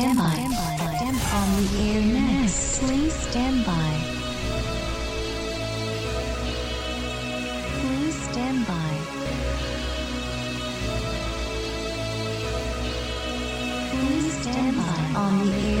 stand by. Stand on the air next. Please stand by. Please stand by. Please stand by on the air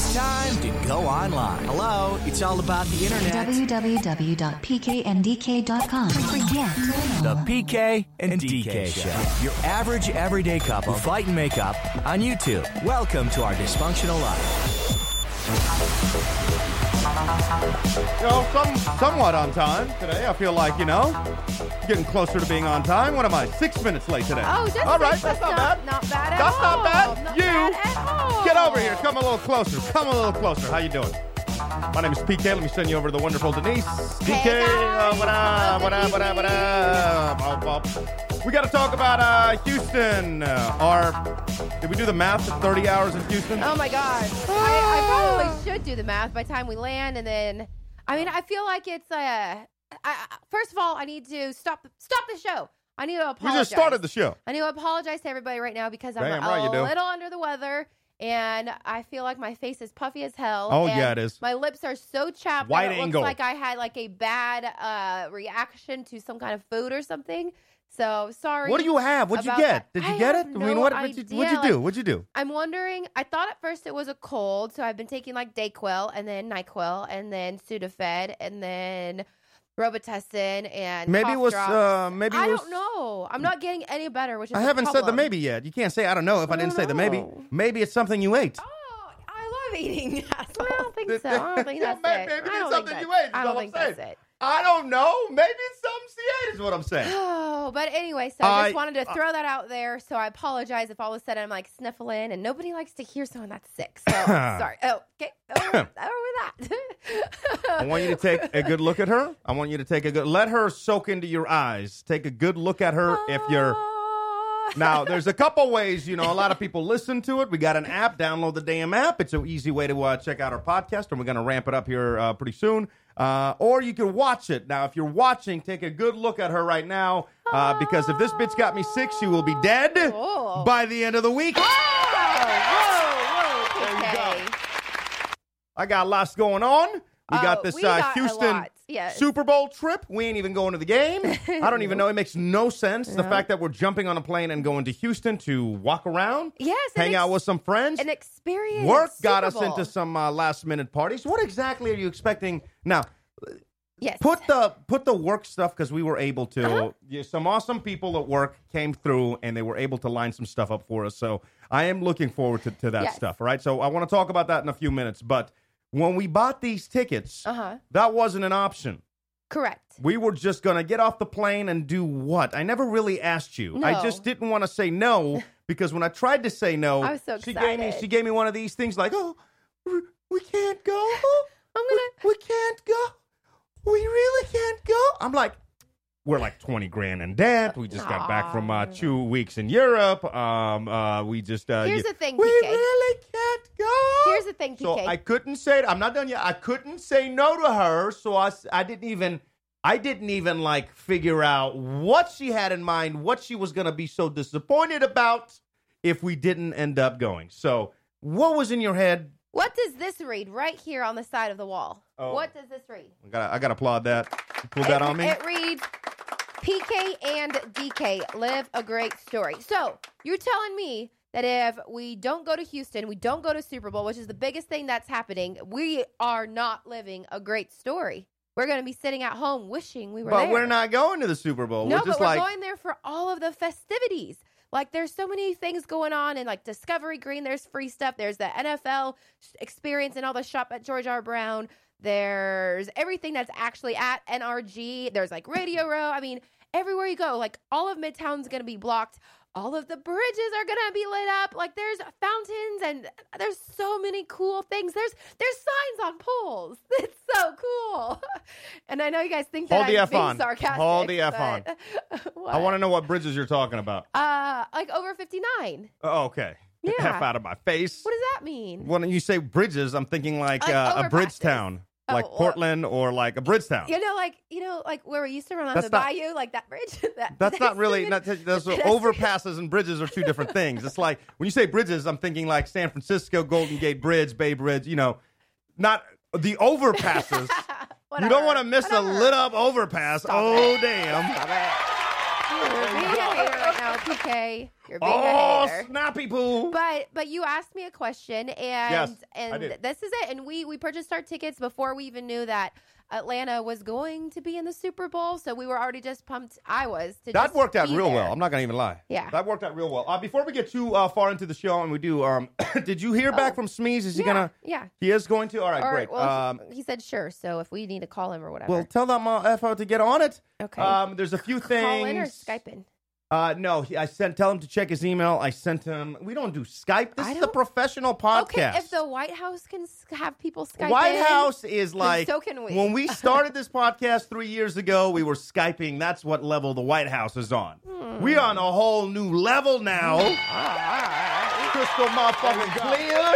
it's time to go online. Hello, it's all about the internet. www.pkndk.com. Forget. The PK and DK show. Your average everyday couple who fight and make up on YouTube. Welcome to our dysfunctional life. You know, some, somewhat on time today. I feel like, you know, getting closer to being on time. What am I? Six minutes late today. Oh, just All right, that's not bad. Not bad at That's all. not bad. Not you bad get over here. Come a little closer. Come a little closer. How you doing? My name is PK. Let me send you over to the wonderful Denise. PK, Hey, guys. what up? What up? What up? What up? We got to talk about uh, Houston. Uh, our did we do the math? at 30 hours in Houston. Oh my god. I, I probably should do the math by the time we land, and then I mean I feel like it's uh. I, first of all, I need to stop stop the show. I need to we apologize. just started the show. I need to apologize to everybody right now because I'm Damn a right you do. little under the weather. And I feel like my face is puffy as hell. Oh, and yeah, it is. My lips are so chapped White that it angle. looks like I had like a bad uh, reaction to some kind of food or something. So sorry. What do you have? What'd you get? that. Did you I get it? I mean, no what, what'd you, what'd you do? like- What'd you do? I'm wondering. I thought at first it was a cold, so I've been taking like Dayquil and then Nyquil and then Sudafed and then Robitussin and Maybe it was. drops. Uh, maybe I it was. don't know. I'm not getting any better, which is I haven't said the maybe yet. You can't say I don't know if I, I didn't say the maybe. Maybe it's something you ate. Oh, I love eating. I don't think so. I don't think that's it. maybe I it's something you ate, I don't think that's it. I don't know. Maybe it's something she ate. Is what I'm saying. Oh, but anyway, so I I- just wanted to throw that out there. So I apologize if all of a sudden I'm like sniffling, and nobody likes to hear someone that's sick. So sorry. Oh, okay. Over, over with that. I want you to take a good look at her. I want you to take a good. Let her soak into your eyes. Take a good look at her. If you're Ah. Now, there's a couple ways. You know, a lot of people listen to it. We got an app. Download the damn app. It's an easy way to uh, check out our podcast, and we're going to ramp it up here uh, pretty soon. Uh, or you can watch it. Now, if you're watching, take a good look at her right now, uh, because if this bitch got me sick, she will be dead Oh. by the end of the week. Whoa, whoa, There you PK. I got lots going on. We got Oh, this we uh, got a Houston lot, yes. Super Bowl trip. We ain't even going to the game. I don't even know. It makes no sense. The fact that we're jumping on a plane and going to Houston to walk around, Yes, hang ex- out with some friends. An experience. Work got us into some uh, last minute parties. What exactly are you expecting? Now, Yes. put the put the work stuff because we were able to. Uh-huh. Yeah, some awesome people at work came through and they were able to line some stuff up for us. So I am looking forward to, to that Yes. stuff. All right. So I want to talk about that in a few minutes. But when we bought these tickets, Uh-huh. that wasn't an option. Correct. We were just gonna get off the plane and do what? I never really asked you. I just didn't want to say no because when I tried to say no, I was so she gave me excited. she gave me one of these things like, "Oh, we- we can't go. I'm gonna. we can't go. We really can't go." I'm like, "We're like twenty grand in debt. We just got back from uh, two weeks in Europe. Um, uh, we just uh, Here's the thing, we PK. really can't go." Here's the thing, So I couldn't say I'm not done yet. I couldn't say no to her, so I, I didn't even I didn't even like figure out what she had in mind, what she was gonna be so disappointed about if we didn't end up going. So what was in your head? What does this read right here on the side of the wall? Oh. What does this read? I gotta I gotta applaud that. You pulled that on me. It reads PK and DK live a great story. So you're telling me that if we don't go to Houston, we don't go to Super Bowl, which is the biggest thing that's happening, we are not living a great story. We're going to be sitting at home wishing we were but there. we're not going to the Super Bowl. No, we're just but we're like going there for all of the festivities. Like there's so many things going on in like Discovery Green. There's free stuff. There's the NFL experience and all the shop at George R. Brown. There's everything that's actually at NRG. There's like Radio Row. I mean, everywhere you go, like all of Midtown's gonna be blocked. All of the bridges are gonna be lit up. Like there's fountains and there's so many cool things. There's there's signs on poles. It's so cool. And I know you guys think that Hold the I'm F being on. sarcastic. Hold the F but- I want to know what bridges you're talking about. Uh, like over 59. Oh, okay. Yeah. F out of my face. What does that mean? When you say bridges, I'm thinking like, Like uh, a overpasses. Bridgetown, Oh, like or- Portland or like a Bridgetown. You know, like you know, like where we used to run on That's the not- bayou, like that bridge. that, That's not really even- not those that's- overpasses and bridges are two different things. It's like when you say bridges, I'm thinking like San Francisco Golden Gate Bridge, Bay Bridge. You know, not the overpasses. you don't want to miss a lit up overpass. Stop oh it. damn! It. You're being a hater right now, PK. You're being Oh a hater. snappy poo! But but you asked me a question and Yes, I and did. this is it. And we we purchased our tickets before we even knew that Atlanta was going to be in the Super Bowl. So we were already just pumped. I was to That just worked out be real there. well. I'm not gonna even lie. Yeah. that worked out real well. Uh, before we get too uh, far into the show, and we do, um, did you hear back Oh. from Smeeze? Is he yeah, gonna? Yeah. He is going to. All right, great. well, um, he, said sure. So if we need to call him or whatever. well, tell that motherfucker to get on it. okay. Um, there's a few things. call in or Skype in. Uh, no, I sent. Tell him to check his email. I sent him. We don't do Skype. This I is a don't- professional podcast. Okay, if the White House can s- have people Skype White in, House is like so can we. when we started this podcast three years ago. We were skyping. That's what level the White House is on. Hmm. We're on a whole new level now. Crystal motherfucking clear.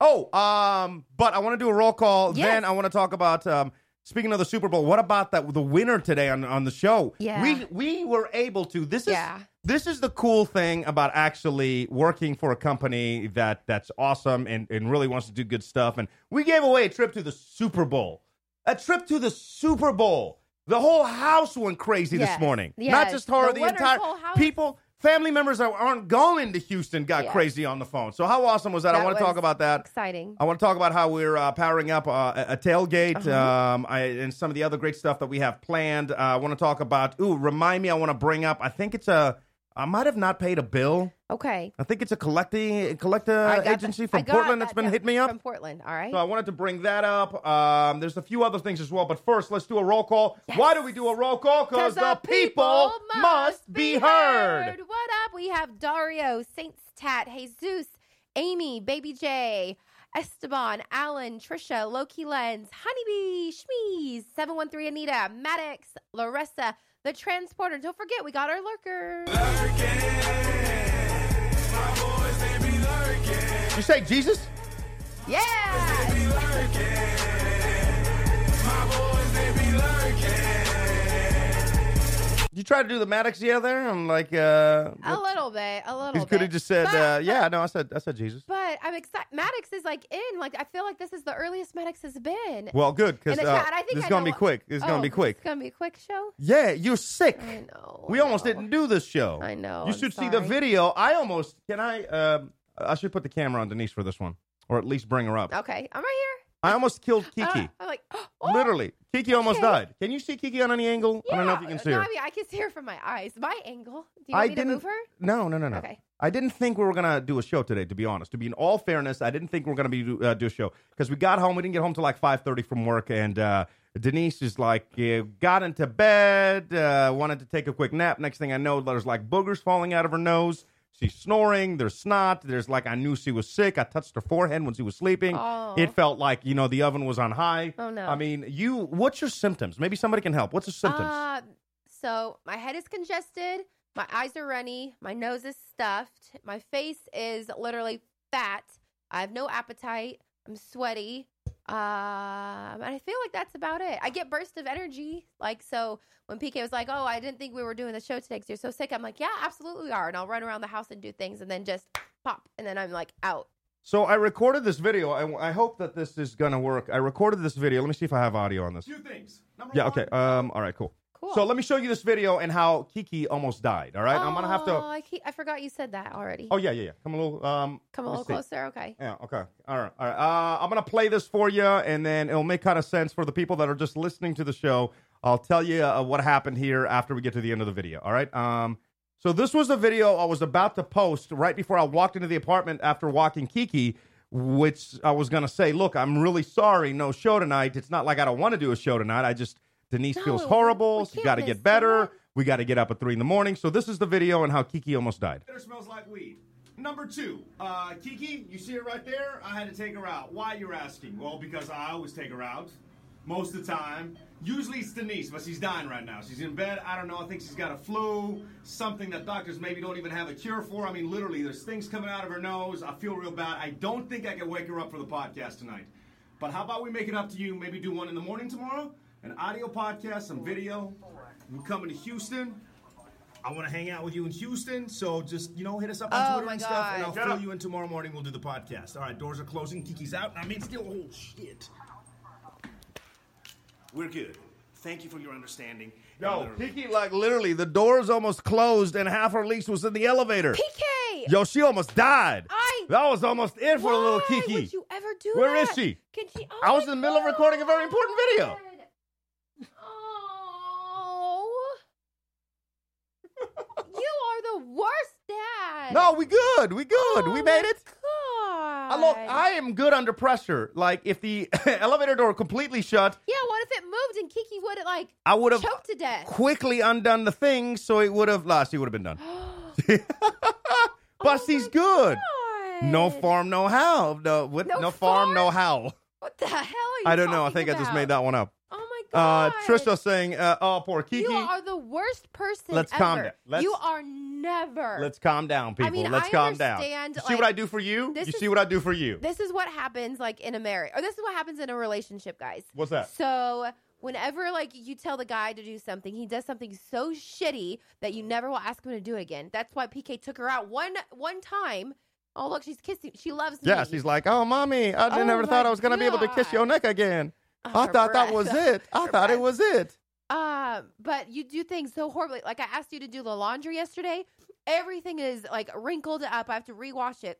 Oh, um, but I want to do a roll call. Yes. Then I want to talk about. Um, speaking of the Super Bowl, what about that? The winner today on on the show. Yeah. we we were able to. This is Yeah. this is the cool thing about actually working for a company that that's awesome and, and really wants to do good stuff. And we gave away a trip to the Super Bowl. A trip to the Super Bowl. The whole house went crazy this Yes. morning. Not just her, The the, entire people, family members that aren't going to Houston got Yeah. crazy on the phone. So how awesome was that? I want to talk about that. Exciting. I want to talk about how we're uh, powering up uh, a a tailgate Uh-huh. um, I, and some of the other great stuff that we have planned. Uh, I want to talk about. Ooh, remind me. I want to bring up. I think it's a. I might have not paid a bill. Okay. I think it's a collecting collector agency that- from Portland that's that been down hitting me up. From Portland. All right. So I wanted to bring that up. Um, there's a few other things as well, but first let's do a roll call. Why do we do a roll call? Because the people must be heard. What up? We have Dario, Saints Tat, Jesus, Amy, Baby J, Esteban, Alan, Trisha, Loki Lens, Honeybee, Schmeez, 713 Anita, Maddox, Larissa, The Transporter. Don't forget, we got our lurkers. You say Jesus? Yeah. You try to do the Maddox yeah there? I'm like, uh, A little bit. A little bit. he could have just said, But- uh, but- yeah. No, I said, I said Jesus. But I'm excited. Maddox is like in. Like I feel like this is the earliest Maddox has been. Well, good because uh, I think this is gonna know- be quick. This is gonna Oh, be quick. It's gonna be a quick show. Yeah, you're sick. I know. We I almost know. didn't do this show. I know, You I'm should see the video. I almost can I. Um, I should put the camera on Denise for this one, or at least bring her up. Okay, I'm right I almost killed. Kiki. Uh, I'm like, oh, Literally, Kiki almost okay. died. Can you see Kiki on any angle? I don't know if you can see no, her. I mean, I can see her from my eyes. My angle. Do you I want me to didn't- move her? No, no, no, no. Okay. I didn't think we were gonna do a show today. To be honest, to be in all fairness, I didn't think we were gonna be uh, do a show because we got home. We didn't get home till like five thirty from work, and uh, Denise is like uh, got into bed, uh, wanted to take a quick nap. Next thing I know, there's like boogers falling out of her nose. She's snoring. There's snot. There's like I knew she was sick. I touched her forehead when she was sleeping. Oh. It felt like you know the oven was on high. Oh, no. I mean, you. What's your symptoms? Maybe somebody can help. What's the symptoms? Uh, so my head is congested. My eyes are runny. My nose is stuffed. My face is literally fat. I have no appetite. I'm sweaty. Um, and I feel like that's about it. I get bursts of energy. Like, so when PK was like, Oh, I didn't think we were doing the show today because you're so sick. I'm like, Yeah, absolutely we are. And I'll run around the house and do things and then just pop. And then I'm like out. So I recorded this video. I, I hope that this is gonna work. I recorded this video. Let me see if I have audio on this. Two things. Number Yeah. one, Okay. Um. All right. Cool. Cool. So let me show you this video and how Kiki almost died. All right. I'm gonna have Oh, to. I, keep, I forgot you said that already. Oh yeah, yeah, yeah. Come a little. Um. Come a little closer. Okay. Yeah. Okay. All right. All right. Uh, I'm gonna play this for you, and then it'll make kind of sense for the people that are just listening to the show. I'll tell you uh, what happened here after we get to the end of the video. All right. Um. So this was a video I was about to post right before I walked into the apartment after walking Kiki, which I was gonna say, look, I'm really sorry, no show tonight. It's not like I don't want to do a show tonight. I just Denise No, feels horrible. She's can't got to get better. one. We got to get up at three in the morning. So this is the video and how Kiki almost died. It smells like weed. Number two, uh, Kiki, you see her right there? I had to take her out. Why, you're asking? Well, because I always take her out. most of the time. Usually it's Denise, but she's dying right now. She's in bed. I don't know. I think she's got a flu, something that doctors maybe don't even have a cure for. I mean, literally, there's things coming out of her nose. I feel real bad. I don't think I can wake her up for the podcast tonight. But how about we make it up to you? Maybe do one in the morning tomorrow? An audio podcast, some video. We're coming to Houston. I want to hang out with you in Houston, so just you know hit us up on Oh Twitter my and stuff, and I'll Get fill up. you in tomorrow morning. We'll do the podcast. All right, doors are closing. Kiki's out. I mean, still, oh shit. We're good. Thank you for your understanding. Yo, Kiki, like literally, the doors almost closed and half her lease was in the elevator. PK. Yo, she almost died. I- that was almost it for a little Kiki. would you ever do Where that? is she? Can she? Oh I was in the middle of recording a very important video. God. Oh. you are the worst dad. No, we good. We good. Oh we made it. God. I look, I am good under pressure. Like if the elevator door completely shut, Yeah, what if it moved and Kiki would have like I would have choked to death? quickly undone the thing, so it would have lost. She would have been done. but Oh good. God. No farm, no how. No, what, No no, farm, no how. What the hell are you I don't know. I think I just made that one up. Uh. Trisha saying, uh, "Oh, poor Kiki." You are the worst person Let's ever. calm down. Let's- you are never. Let's calm down, people. mean, Let's I calm down. You see what I do for you? this You is- see what I do for you? This is what happens like in a marriage, or this is what happens in a relationship, guys. What's that? So whenever like you tell the guy to do something, he does something so shitty that you never will ask him to do it again. That's why PK took her out one one time. Oh look, she's kissing. She loves me. Yeah, she's like, "Oh, mommy, I Oh never thought I was gonna be able to kiss your neck again. Oh, I thought that was it. I Her thought it was it." Um, but you do things so horribly. Like I asked you to do the laundry yesterday. Everything is like wrinkled up. I have to rewash it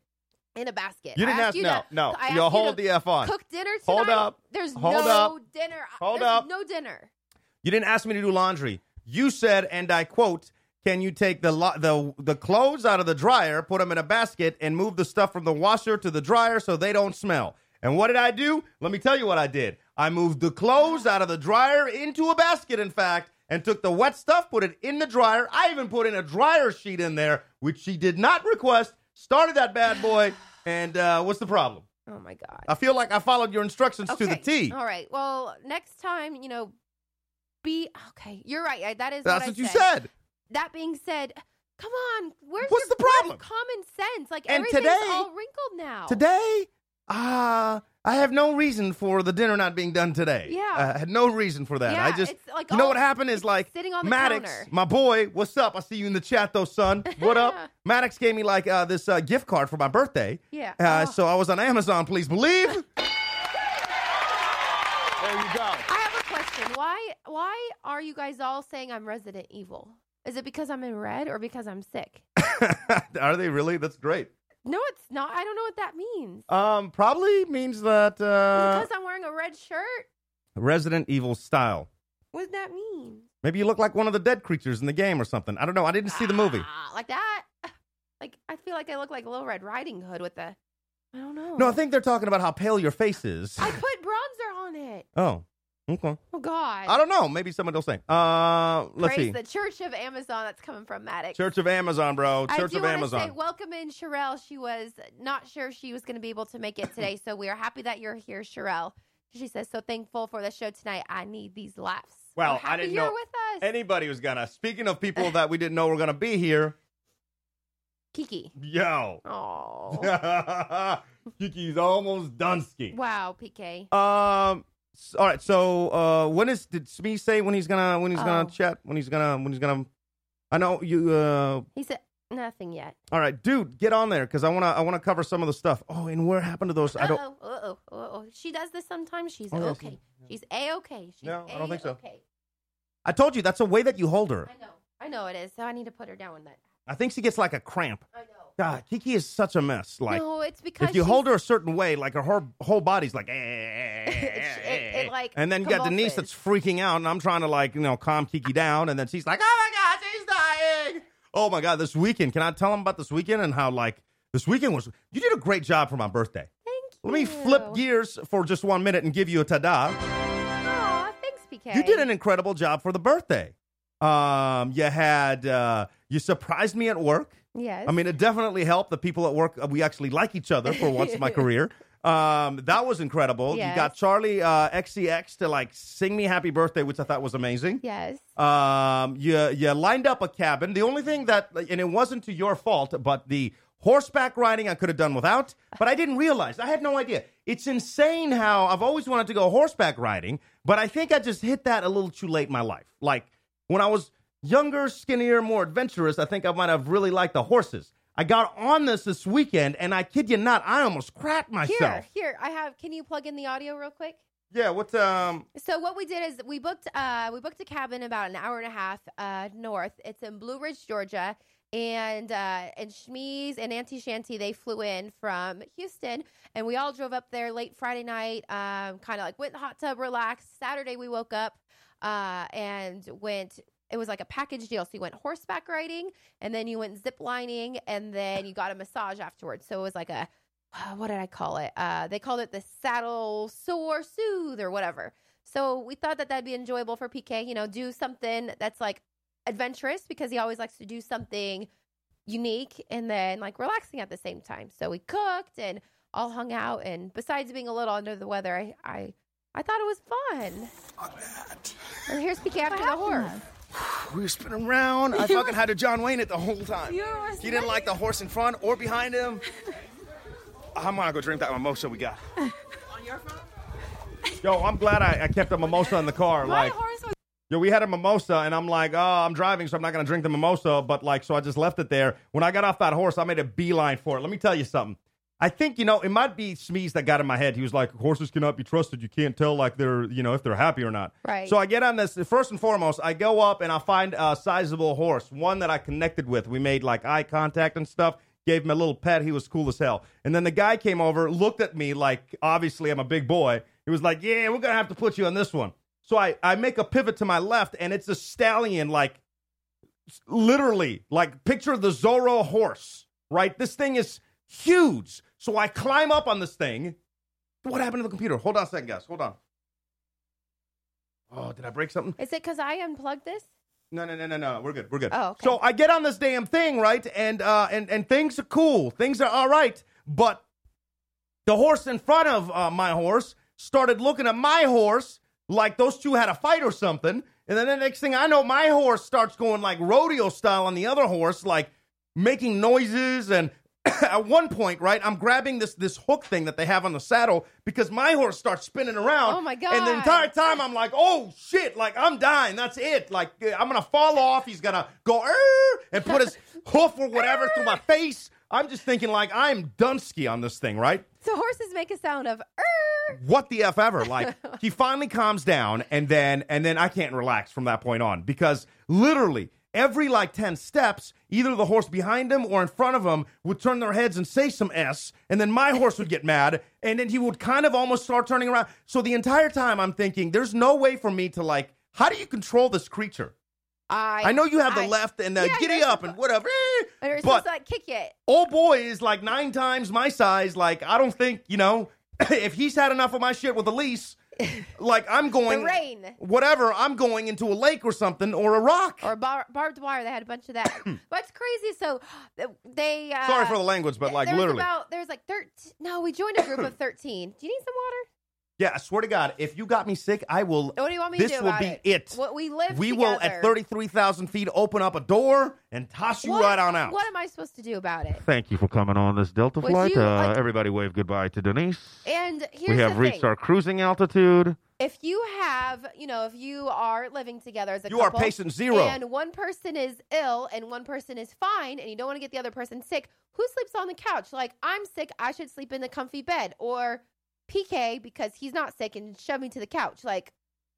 in a basket. You didn't ask. you No, to, no. I You you hold the f on. cook dinner tonight. Hold up. There's Hold no up. dinner. Hold There's up. No dinner. You didn't ask me to do laundry. You said, and I quote, "Can you take the lo- the the clothes out of the dryer, put them in a basket, and move the stuff from the washer to the dryer so they don't smell?" And what did I do? Let me tell you what I did. I moved the clothes out of the dryer into a basket, in fact, and took the wet stuff, put it in the dryer. I even put in a dryer sheet in there, which she did not request. Started that bad boy, and uh, what's the problem? Oh my god. I feel like I followed your instructions to the T. All right. Well, next time, you know, be okay. You're right. I- That is That's what, what you said. said. That being said, come on. Where's What's your- the problem? common sense. Like And everything's today- all wrinkled now. Today, uh, I have no reason for the dinner not being done today. Yeah. I had no reason for that. Yeah, I just, it's like you know all- what happened is like sitting on the Maddox, counter. my boy, what's up? I see you in the chat though, son. What up? Maddox gave me like uh, this uh, gift card for my birthday. Yeah. Uh, Oh. So I was on Amazon, please believe. there you go. I have a question. Why why are you guys all saying I'm Resident Evil? Is it because I'm in red or because I'm sick? Are they really? That's great. No, it's not. I don't know what that means. Um, probably means that uh, because I'm wearing a red shirt? Resident Evil style. What does that mean? Maybe you look like one of the dead creatures in the game or something. I don't know. I didn't see the movie. Ah, like that? Like I feel like I look like Little Red Riding Hood with the I don't know. No, I think they're talking about how pale your face is. I put bronzer on it. Oh, okay. Oh God. I don't know. Maybe someone else saying. Uh, let's Praise see. the Church of Amazon that's coming from Maddox. Church of Amazon, bro. I Church do of want to Amazon. say welcome in Sherelle. She was not sure she was going to be able to make it today, so we are happy that you're here, Sherelle. She says, "So thankful for the show tonight. I need these laughs." Well, I didn't you're know with us, Anybody was gonna. Speaking of people that we didn't know were gonna be here, Kiki. yo, Oh, Kiki's almost done ski. wow, PK. Um. All right. So, uh, when is did Smee say when he's gonna when he's Oh. gonna chat when he's gonna when he's gonna? I know you. Uh. He said nothing yet. All right, dude, get on there because I wanna I wanna cover some of the stuff. Oh, and where happened to those? I don't. Uh-oh, uh-oh, uh-oh. She does this sometimes. She's Oh, okay. She's a okay. She's No, I don't think so. Okay. I told you that's a way that you hold her. I know. I know it is. So I need to put her down with that. I think she gets like a cramp. I know. God, Kiki is such a mess. Like no, it's because if you she's- hold her a certain way, like her whole, whole body's like, eh, It- it, like, and then you got Denise that's freaking out, and I'm trying to like you know calm Kiki down, and then she's like, oh my god, she's dying. Oh my god, this weekend. Can I tell them about this weekend and how like this weekend was? You did a great job for my birthday. Thank you. Let me flip gears for just one minute and give you a ta-da. Aw, thanks, PK. You did an incredible job for the birthday. Um, you had uh, you surprised me at work. Yes. I mean, it definitely helped the people at work. We actually like each other for once in my career. Um, that was incredible. Yes. You got Charli uh, XCX to like sing me happy birthday, which I thought was amazing. Yes. Um, you you lined up a cabin. The only thing that, and it wasn't to your fault, but the horseback riding I could have done without. But I didn't realize. I had no idea. It's insane how I've always wanted to go horseback riding, but I think I just hit that a little too late in my life. Like when I was younger, skinnier, more adventurous, I think I might have really liked the horses. I got on this this weekend, and I kid you not, I almost crapped myself. Here, here, I have. Can you plug in the audio real quick? Yeah, what's um? So what we did is we booked uh we booked a cabin about an hour and a half uh north. It's in Blue Ridge, Georgia. And uh and Shmeez and Auntie Shanty they flew in from Houston and we all drove up there late Friday night, um, kind of like went in the hot tub, relaxed. Saturday we woke up uh and went it was like a package deal. So you went horseback riding and then you went zip lining and then you got a massage afterwards. So it was like a uh, what did I call it? Uh, they called it the saddle sore soothe or whatever. So we thought that that'd be enjoyable for PK. You know, do something that's like adventurous because he always likes to do something unique and then like relaxing at the same time. So we cooked and all hung out. And besides being a little under the weather, I I, I thought it was fun. And here's PK after the horse. We were spinning around. I fucking had a John Wayne it the whole time. He didn't like the horse in front or behind him. I'm gonna go drink that mimosa we got. On your phone? Yo, I'm glad I, I kept a mimosa in the car. My like, horse was yo, we had a mimosa, and I'm like, oh, I'm driving, so I'm not gonna drink the mimosa. But like, so I just left it there. When I got off that horse, I made a beeline for it. Let me tell you something. I think you know it might be Smeeze that got in my head. He was like, "Horses cannot be trusted. You can't tell like they're you know if they're happy or not." Right. So I get on this. First and foremost, I go up and I find a sizable horse, one that I connected with. We made like eye contact and stuff. Gave him a little pet. He was cool as hell. And then the guy came over, looked at me like obviously I'm a big boy. He was like, "Yeah, we're gonna have to put you on this one." So I I make a pivot to my left, and it's a stallion like literally like picture the Zorro horse, right? This thing is huge. So I climb up on this thing. What happened to the computer? Hold on a second, guys. Hold on. Oh, did I break something? Is it because I unplugged this? No, no, no, no, no. We're good. We're good. Oh, okay. So I get on this damn thing, right? And uh and and things are cool. Things are all right. But the horse in front of uh, my horse started looking at my horse like those two had a fight or something. And then the next thing I know, my horse starts going like rodeo style on the other horse, like making noises. And at one point, right, I'm grabbing this this hook thing that they have on the saddle because my horse starts spinning around. Oh, my god! And the entire time I'm like, oh shit, like I'm dying. That's it. Like uh, I'm gonna fall off. He's gonna go and put his hoof or whatever through my face. I'm just thinking like I'm Dunsky on this thing, right? So horses make a sound of. What the f ever? Like he finally calms down, and then and then I can't relax from that point on because literally every like ten steps, either the horse behind him or in front of him would turn their heads and say some s, and then my horse would get mad, and then he would kind of almost start turning around. So the entire time I'm thinking, there's no way for me to like. How do you control this creature? I I know you have the I- left and the Yeah, giddy up and whatever, you're but supposed to like kick it. old boy is like nine times my size. Like, I don't think, you know, if he's had enough of my shit with the Elise, like, I'm going. The rain. Whatever, I'm going into a lake or something or a rock. Or bar- barbed wire. They had a bunch of that. What's crazy? So they. Uh, Sorry for the language, but like there's literally. About, there's like 13. No, we joined a group of 13. Do you need some water? Yeah, I swear to God, if you got me sick, I will. What do you want me to do This will about be it? it. What we live we will, at 33,000 feet, open up a door and toss you What- right on out. What am I supposed to do about it? Thank you for coming on this Delta Would flight. you, uh, like- everybody wave goodbye to Denise. And here's we have the reached thing. our cruising altitude. if you have, you know, if you are living together as a You are patient zero. and one person is ill and one person is fine, and you don't want to get the other person sick, who sleeps on the couch? Like I'm sick, I should sleep in the comfy bed, or PK because he's not sick and shove me to the couch. Like,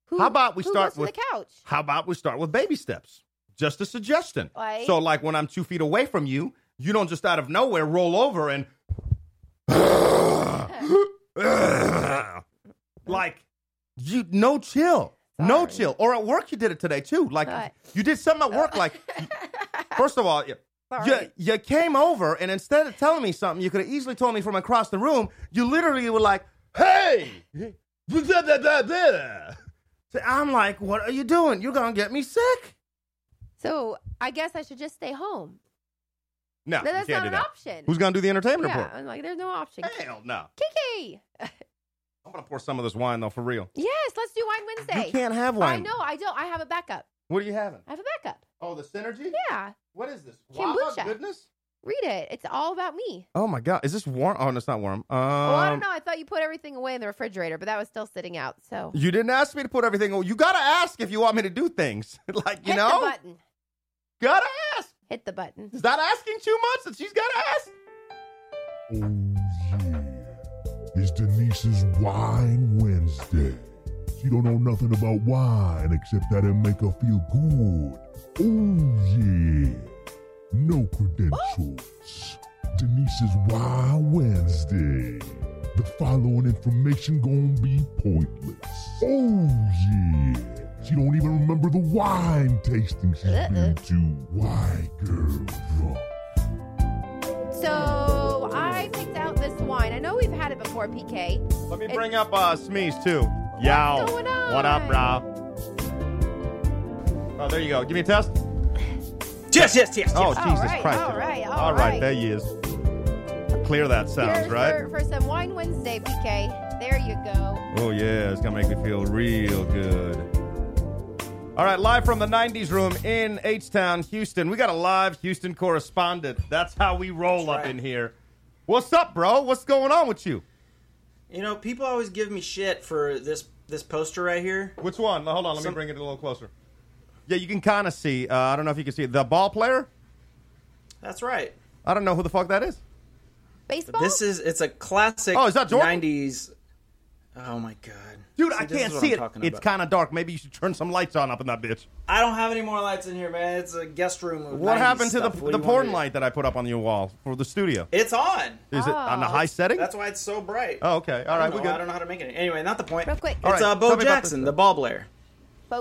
who? How about we start with- the couch? How about we start with baby steps? Just a suggestion. Like? So, like when I'm two feet away from you, you don't just out of nowhere roll over and like you no chill, no chill. Or at work, you did it today too. Like What? you did something at work. Like first of all, you, you you came over and instead of telling me something, you could have easily told me from across the room. You literally were like, "Hey." blah, blah, blah, blah, blah." So I'm like, what are you doing? You're gonna get me sick. So I guess I should just stay home. No, No, you that's can't not do an that. option. Who's going to do the entertainment yeah, report? I'm like, there's no option. Hell no. Kiki. I'm going to pour some of this wine, though, for real. Yes, let's do Wine Wednesday. You can't have wine. I know, I don't. I have a backup. What are you having? I have a backup. Oh, the Synergy? Yeah, What is this? Kombucha. Guava Goddess? Read it. It's all about me. Oh, my God. Is this warm? Oh, no, it's not warm. Um, well, I don't know. I thought you put everything away in the refrigerator, but that was still sitting out. So You didn't ask me to put everything. Oh, you got to ask if you want me to do things. like, you hit know? the button. Got to ask. Hit the button. Is that asking too much that she's got to ask? Oh yeah, it's Denise's Wine Wednesday. She don't know nothing about wine except that it make her feel good. Oh yeah, no credentials. Denise's Wine Wednesday. The following information gonna be pointless. Oh yeah, she don't even remember the wine tasting she's been to. Why, girl, drunk? So I picked out this wine. I know we've had it before, PK. Let me It's- bring up uh, Smeeze, too. Yo. going on? What up, bro? Oh, there you go. Give me a test. Yes, yes, yes. Oh, yes. Jesus right, Christ. all right, all all right. right. There he is. Clear that sounds, Here's right? For, for some Wine Wednesday, PK. There you go. Oh, yeah. It's going to make me feel real good. All right, live from the 90s room in H Town, Houston. We got a live Houston correspondent. That's how we roll That's up right. in here. What's up, bro? What's going on with you? You know, people always give me shit for this this poster right here. Which one? Hold on. Let me bring it a little closer. Yeah, you can kind of see. Uh, I don't know if you can see it. The ball player? That's right. I don't know who the fuck that is. Baseball? This is it's a classic. Oh, is that Jordan? '90s. Oh my god, Dude, See, I can't see it. It's kind of dark. Maybe you should turn some lights on up in that bitch. I don't have any more lights in here, man. It's a guest room. Of What happened to the, stuff. What the do you want porn light that I put up on your wall for the studio? It's on. Is it on the Oh. high setting? That's why it's so bright. Oh, okay. All right, I right, don't we know. I don't know how to make it. Anyway, not the point. Real quick. It's right, uh, Bo tell Jackson, the ball player.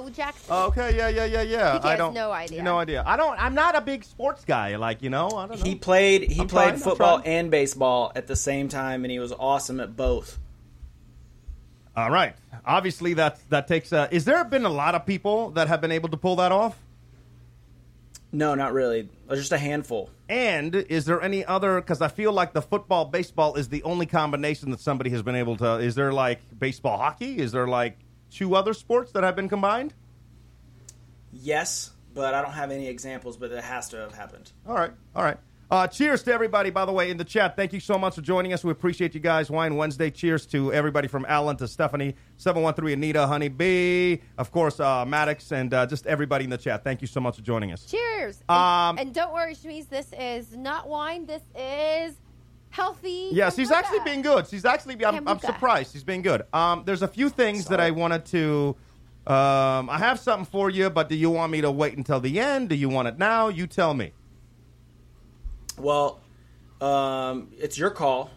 Bo Jackson. Oh, okay, yeah, yeah, yeah, yeah. PK I don't. no idea. No idea. I don't. I'm not a big sports guy. Like you know, I don't know. He played he I'm played trying, football and baseball at the same time, and he was awesome at both. All right. Obviously, that that takes. Uh, is there been a lot of people that have been able to pull that off? No, not really. Just a handful. And is there any other? Because I feel like the football baseball is the only combination that somebody has been able to. Is there like baseball hockey? Is there like two other sports that have been combined? Yes, but I don't have any examples. But it has to have happened. All right, all right. Uh, cheers to everybody, by the way, in the chat. Thank you so much for joining us. We appreciate you guys. Wine Wednesday. Cheers to everybody from Alan to Stephanie, 713 Anita, Honey B, of course, uh, Maddox, and uh, just everybody in the chat. Thank you so much for joining us. Cheers. Um, and, and don't worry, Shamiz, this is not wine. This is healthy. Yes, she's kombucha. actually being good. She's actually, I'm, I'm Kombucha. surprised. She's being good. Um, there's a few things that I wanted to. Um, I have something for you, but do you want me to wait until the end? Do you want it now? You tell me. Well, um, it's your call,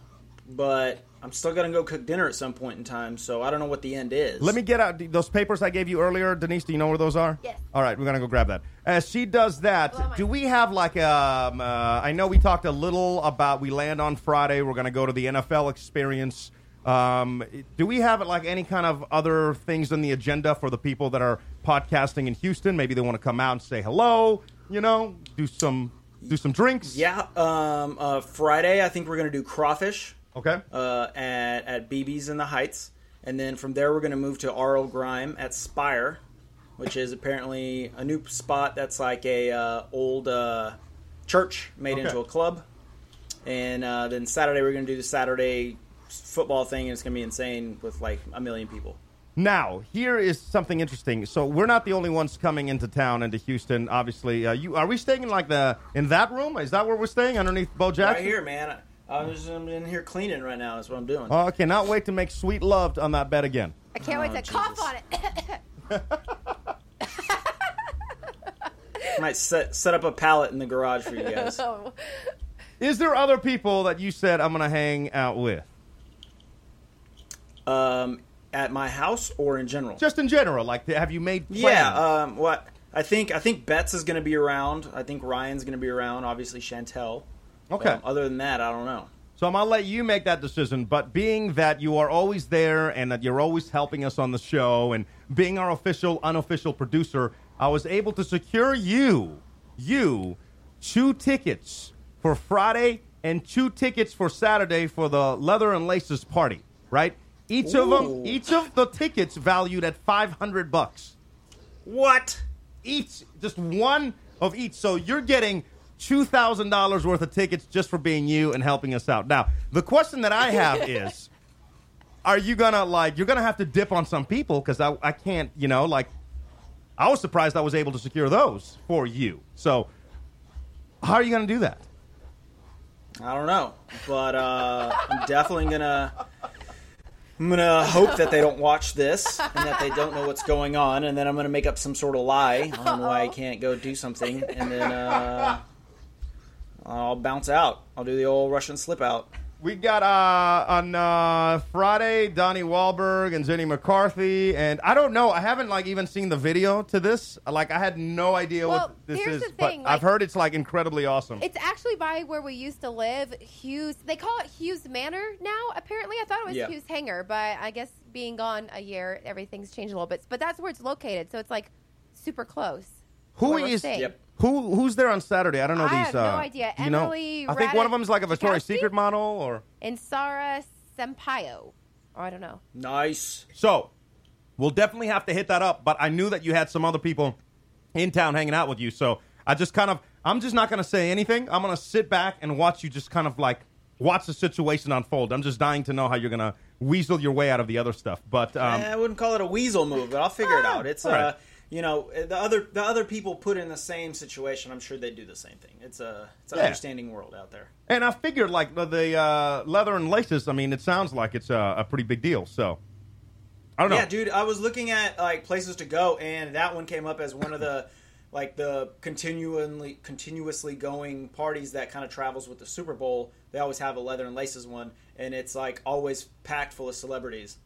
but I'm still gonna go cook dinner at some point in time. So I don't know what the end is. Let me get out those papers I gave you earlier, Denise. Do you know where those are? Yes. All right, we're gonna go grab that. As she does that, Blow do we have like um? Uh, I know we talked a little about we land on Friday. We're gonna go to the NFL experience. Um, do we have like any kind of other things on the agenda for the people that are podcasting in Houston? Maybe they want to come out and say hello. You know, do some do some drinks. Yeah. Um, uh, Friday, I think we're gonna do crawfish Okay. uh, at at BB's in the Heights, and then from there we're gonna move to RL Grime at Spire, which is apparently a new spot that's like a uh, old uh, church made Okay. into a club. And uh, then Saturday we're gonna do the Saturday football thing, and it's gonna be insane with like a million people. Now, here is something interesting. So we're not the only ones coming into town into Houston. Obviously, uh, you are we staying in like the in that room? Is that where we're staying underneath Bo Jackson? Right here, man. I, I'm just I'm in here cleaning right now. That's what I'm doing. Oh, I cannot wait to make sweet love on that bed again. I can't wait Oh, to cough on it. I might set set up a pallet in the garage for you guys. Oh. Is there other people that you said I'm going to hang out with? um, at my house or in general? Just in general, like have you made plans? yeah. Um, what I think I think Betts is going to be around. I think Ryan's going to be around. Obviously Chantel. Okay. Um, other than that, I don't know. So I'm gonna let you make that decision. But being that you are always there and that you're always helping us on the show and being our official, unofficial producer, I was able to secure you, you, two tickets for Friday and two tickets for Saturday for the Leather and Laces party. Right? Each of them, each of the tickets valued at five hundred bucks. What? Each, just one of each. So you're getting two thousand dollars worth of tickets just for being you and helping us out. Now, the question that I have is, are you gonna like? You're gonna have to dip on some people because I, I can't. You know, like I was surprised I was able to secure those for you. So, how are you gonna do that? I don't know, but uh, I'm definitely gonna. I'm gonna hope that they don't watch this and that they don't know what's going on, and then I'm gonna make up some sort of lie on why I can't go do something, and then uh, I'll bounce out. I'll do the old Russian slip out. We got uh, on uh, Friday Donnie Wahlberg and Jenny McCarthy, and I don't know. I haven't like even seen the video to this. Like I had no idea Well, what this here's is, the thing, but I've heard it's like incredibly awesome. It's actually by where we used to live, Hughes. They call it Hughes Manor now. Apparently, I thought it was Yeah. Hughes Hangar, but I guess being gone a year, everything's changed a little bit. But that's where it's located, so it's like super close. Who where is staying. Yep. who? Who's there on Saturday? I don't know I these. have no uh, idea. You know, Emily I think one of them is like a Victoria's Ratajkowski? Secret model, or And Sara Sampaio. Oh, I don't know. Nice. so. We'll definitely have to hit that up. But I knew that you had some other people in town hanging out with you, so I just kind of. I'm just not going to say anything. I'm going to sit back and watch you just kind of like watch the situation unfold. I'm just dying to know how you're going to weasel your way out of the other stuff. But um, Eh, I wouldn't call it a weasel move, but I'll figure it out. It's all uh, right. You know, the other the other people put in the same situation. I'm sure they do the same thing. It's a it's an Yeah. understanding world out there. And I figured, like the, the uh, leather and laces. I mean, it sounds like it's a, a pretty big deal. So I don't know. Yeah, dude, I was looking at like places to go, and that one came up as one of the like the continually continuously going parties that kind of travels with the Super Bowl. They always have a leather and laces one, and it's like always packed full of celebrities.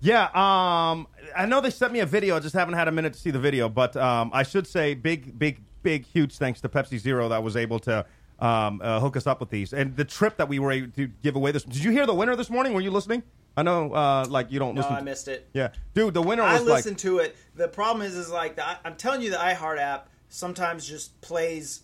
Yeah, um, I know they sent me a video. I just haven't had a minute to see the video, but um, I should say big, big, big, huge thanks to Pepsi Zero that was able to um, uh, hook us up with these and the trip that we were able to give away. This did you hear the winner this morning? Were you listening? I know, uh, like you don't No, listen. I missed it. Yeah, dude, the winner I was like listened to it. The problem is, is like the, I'm telling you, the iHeart app sometimes just plays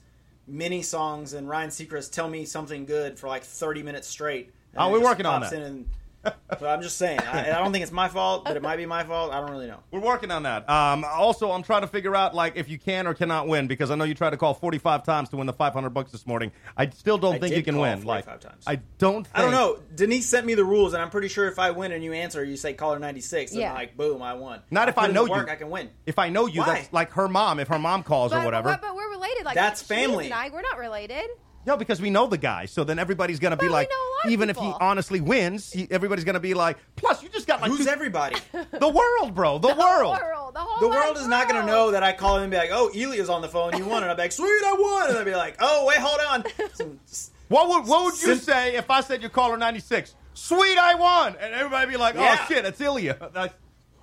mini songs, and Ryan Seacrest tell me something good for like 30 minutes straight. Oh, we're working on that. in and- but I'm just saying, I, I don't think it's my fault, but it might be my fault. I don't really know. We're working on that. Um, also, I'm trying to figure out like if you can or cannot win because I know you tried to call 45 times to win the 500 bucks this morning. I still don't I think did you can call win. Like 45 times. I don't. Think, I don't know. Denise sent me the rules, and I'm pretty sure if I win and you answer, you say caller 96, and Yeah. like boom, I won. Not if put I know the work, you. I can win. If I know you, Why? that's like her mom. If her mom calls But, or whatever. but, but we're related. Like That's family. And I, we're not related. No, because we know the guy. So then everybody's gonna be But we like, know a lot of even if he people. honestly wins, he, everybody's gonna be like. Plus, you just got like Who's two- everybody? the world, bro. The, world. The world. The whole The wide world is not going to world. know that I call him and be like, "Oh, Elia's on the phone. You won," and I'd be like, "Sweet, I won," and I'd be like, "Oh, wait, hold on." Some- What would what would you Since- say if I said you're caller ninety six? Sweet, I won, and everybody be like, oh Yeah. shit, it's Ilya. Like,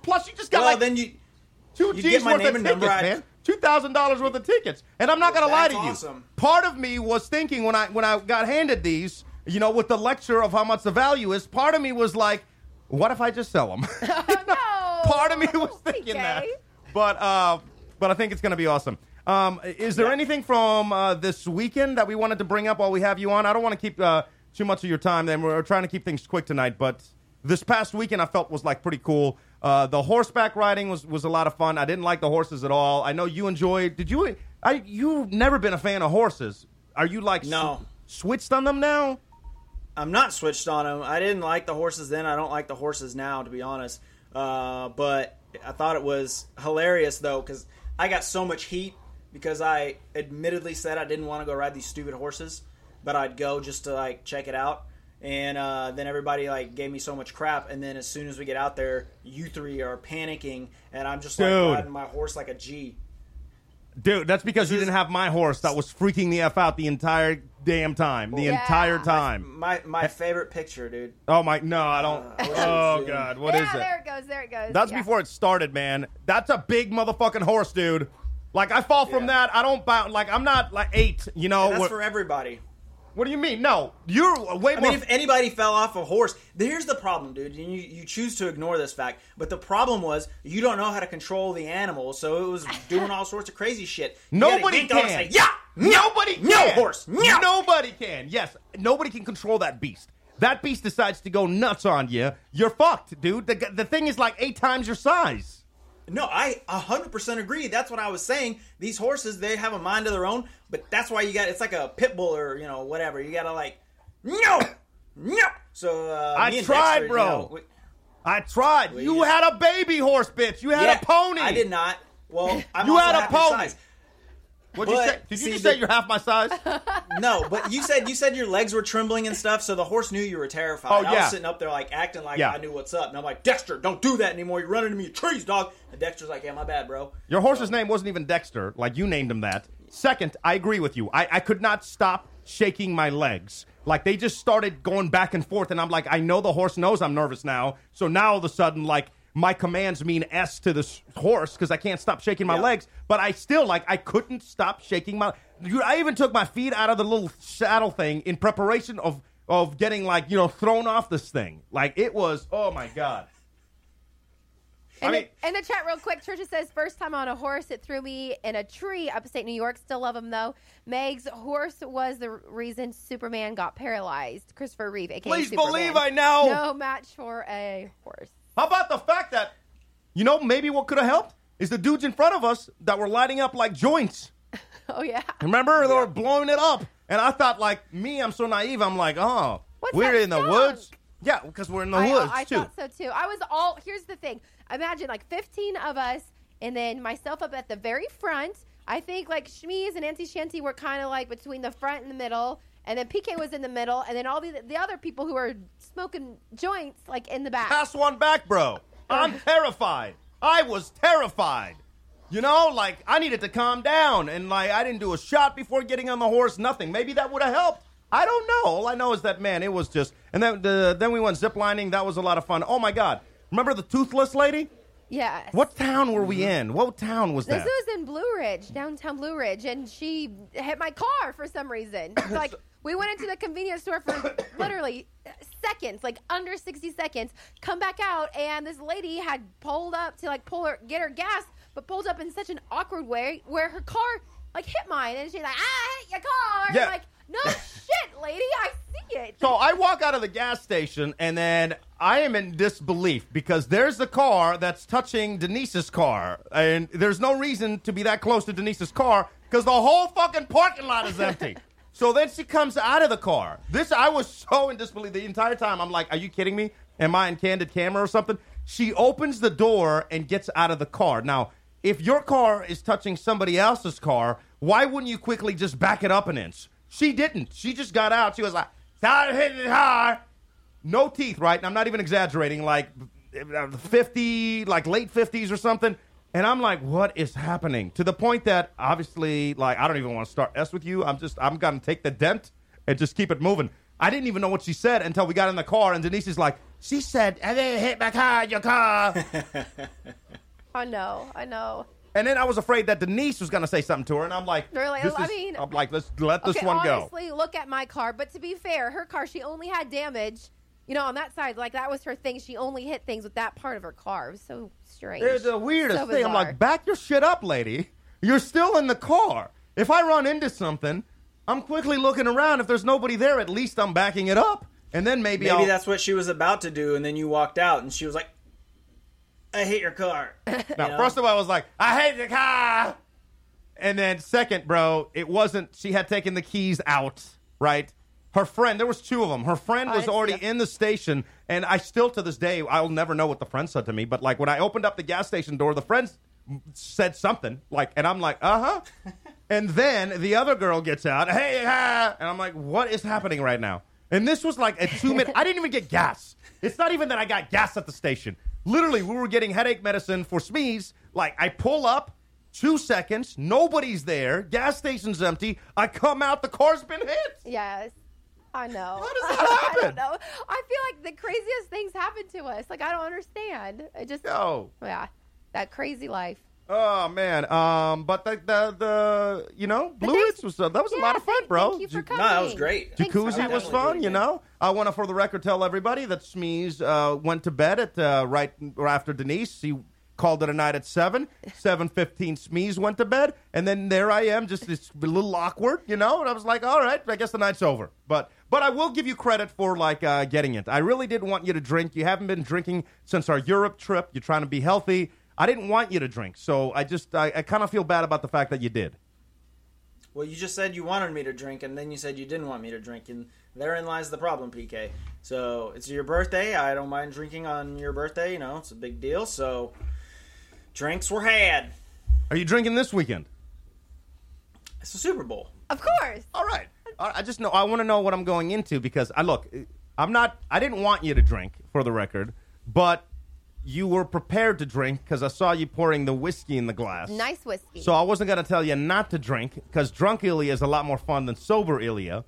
plus, you just got well, like then you. two you G's get my worth name of and tickets, number, I- man. Two thousand dollars worth of tickets, and I'm not gonna lie to you. awesome. Part of me was thinking when I when I got handed these, you know, with the lecture of how much the value is. Part of me was like, what if I just sell them? no. part of me was thinking Okay. that. But uh, but I think it's going to be awesome. Um, is there Yeah. anything from uh, this weekend that we wanted to bring up while we have you on? I don't want to keep uh, too much of your time. Then we're trying to keep things quick tonight. But this past weekend, I felt was like pretty cool. Uh, the horseback riding was, was a lot of fun. I didn't like the horses at all. I know you enjoyed. Did you? I you've never been a fan of horses. Are you like No. sw- switched on them now? I'm not switched on them. I didn't like the horses then. I don't like the horses now, to be honest. Uh, but I thought it was hilarious though, because I got so much heat because I admittedly said I didn't want to go ride these stupid horses, but I'd go just to like check it out. And uh, then everybody like gave me so much crap. And then as soon as we get out there, you three are panicking, and I'm just like Dude. riding my horse like a G. Dude, that's because you is- didn't have my horse that was freaking the f out the entire damn time. The Yeah. entire time. My my favorite picture, dude. Oh my! No, I don't. Uh, oh? God, what is yeah, it? there it goes. There it goes. That's Yeah. before it started, man. That's a big motherfucking horse, dude. Like I fall from Yeah. that. I don't bounce. Like I'm not like eight. You know And that's what? for everybody. What do you mean? No, you're way I more. mean, if anybody fell off a horse, here's the problem, dude. And you, you choose to ignore this fact, but the problem was you don't know how to control the animal, so it was doing all sorts of crazy shit. You gotta Nobody yank on it can. Say, yeah, Nobody No horse. No. Nobody can. Yes, nobody can control that beast. That beast decides to go nuts on you. You're fucked, dude. The, the thing is like eight times your size. No, I 100% agree. That's what I was saying. These horses, they have a mind of their own, but that's why you got it's like a pit bull or, you know, whatever. You got to like no. No. So uh I tried, Dexter, you bro. know, we- I tried. Well, you yeah. had a baby horse, bitch. You had Yeah, a pony. I did not. Well, I'm You had a pony. size. What'd you say? Did you just the- say you're half my size? No, but you said you said your legs were trembling and stuff, so the horse knew you were terrified. Oh, I yeah. was sitting up there like acting like Yeah. I knew what's up, and I'm like, Dexter, don't do that anymore. You're running into me trees, dog. And Dexter's like, Yeah, my bad, bro. Your horse's name wasn't even Dexter, like you named him that. Second, I agree with you. I, I could not stop shaking my legs. Like they just started going back and forth, and I'm like, I know the horse knows I'm nervous now. So now all of a sudden, like my commands mean S to this horse because I can't stop shaking my Yeah. legs. But I still like I couldn't stop shaking my. Dude, I even took my feet out of the little saddle thing in preparation of of getting like you know thrown off this thing. Like it was. Oh my god. In, I mean- the, in the chat, real quick, Trisha says, first time on a horse, it threw me in a tree upstate New York. Still love him, though. Meg's horse was the reason Superman got paralyzed. Christopher Reeve, aka Please Superman. believe I know. No match for a horse. How about the fact that, you know, maybe what could have helped is the dudes in front of us that were lighting up like joints. Oh, yeah. Remember? They were blowing it up. And I thought, like, me, I'm so naive. I'm like, oh, What's we're that in the skunk? woods. Yeah, because we're in the I, woods, I too. thought so, too. I was all, here's the thing. Imagine, like, 15 of us, and then myself up at the very front. I think, like, Shmeez and Auntie Shanty were kind of, like, between the front and the middle. And then PK was in the middle. And then all the, the other people who were smoking joints, like, in the back. Pass one back, bro. I'm terrified. I was terrified. You know, like I needed to calm down, and like I didn't do a shot before getting on the horse. Nothing. Maybe that would have helped. I don't know. All I know is that man, it was just. And then the, then we went ziplining. That was a lot of fun. Oh my god! Remember the toothless lady? Yeah. What town were we mm-hmm. in? What town was that? This was in Blue Ridge, downtown Blue Ridge, and she hit my car for some reason. It's like we went into the convenience store for literally uh, seconds, like under 60 seconds, come back out, and this lady had pulled up to like pull her, get her gas, but pulled up in such an awkward way where her car like hit mine, and she's like, ah, "I hit your car." Yeah. I'm like, no shit, lady, I see it. So I walk out of the gas station and then I am in disbelief because there's the car that's touching Denise's car. And there's no reason to be that close to Denise's car because the whole fucking parking lot is empty. so then she comes out of the car. This, I was so in disbelief the entire time. I'm like, are you kidding me? Am I in candid camera or something? She opens the door and gets out of the car. Now, if your car is touching somebody else's car, why wouldn't you quickly just back it up an inch? She didn't. She just got out. She was like, "Start hitting it hard." No teeth, right? And I'm not even exaggerating. Like uh, 50, like late 50s or something. And I'm like, what is happening? To the point that obviously, like, I don't even want to start S with you. I'm just, I'm gonna take the dent and just keep it moving. I didn't even know what she said until we got in the car, and Denise is like, she said, "I didn't hit my car, your car." I know, I know. And then I was afraid that Denise was going to say something to her, and I'm like, Really? this I is- mean- I'm like, let's let this okay, one go. honestly, look at my car. But to be fair, her car, she only had damage, you know, on that side. Like that was her thing. She only hit things with that part of her car. It was so strange. It's the weirdest So thing. I'm like, back your shit up, lady. You're still in the car. If I run into something, I'm quickly looking around. If there's nobody there, at least I'm backing it up, and then maybe, Maybe I'll, that's what she was about to do, and then you walked out, and she was like, "I hate your car." Now, You know? first of all, I was like, I hate the car. And then second, bro, it wasn't. She had taken the keys out, right? Her friend, there was two of them. Her friend I was already that. in the station, and I still to this day, I'll never know what the friend said to me. But like when I opened up the gas station door, the friend said something like, and I'm like, uh huh. and then the other girl gets out, hey, ah, and I'm like, what is happening right now? And this was like a two minute. I didn't even get gas. It's not even that I got gas at the station. Literally, we were getting headache medicine for sneeze. Like I pull up, two seconds, nobody's there, gas station's empty. I come out, the car's been hit. Yes. I know. How does that happen? I don't know. I feel like the craziest things happen to us. Like I don't understand. I just Yo. yeah, that crazy life. Oh man. Um, but the the, the you know, Blue thanks- Ridge was uh, that was a lot of fun, thank- bro. Thank you for coming. No, that was great. Jacuzzi coming. was fun, you know. I want to, for the record, tell everybody that Smeeze uh, went to bed at uh, right after Denise. He called it a night at seven. Seven fifteen, Smeeze went to bed, and then there I am, just this a little awkward, you know. And I was like, all right, I guess the night's over. But but I will give you credit for like uh, getting it. I really didn't want you to drink. You haven't been drinking since our Europe trip. You're trying to be healthy. I didn't want you to drink, so I just I, I kind of feel bad about the fact that you did. Well, you just said you wanted me to drink, and then you said you didn't want me to drink, and therein lies the problem, PK. So it's your birthday. I don't mind drinking on your birthday. You know, it's a big deal. So drinks were had. Are you drinking this weekend? It's the Super Bowl. Of course. All right. All right, I just know I want to know what I'm going into because I look, I'm not. I didn't want you to drink for the record, but you were prepared to drink because I saw you pouring the whiskey in the glass. Nice whiskey. So I wasn't going to tell you not to drink because drunk Ilya is a lot more fun than sober Ilya.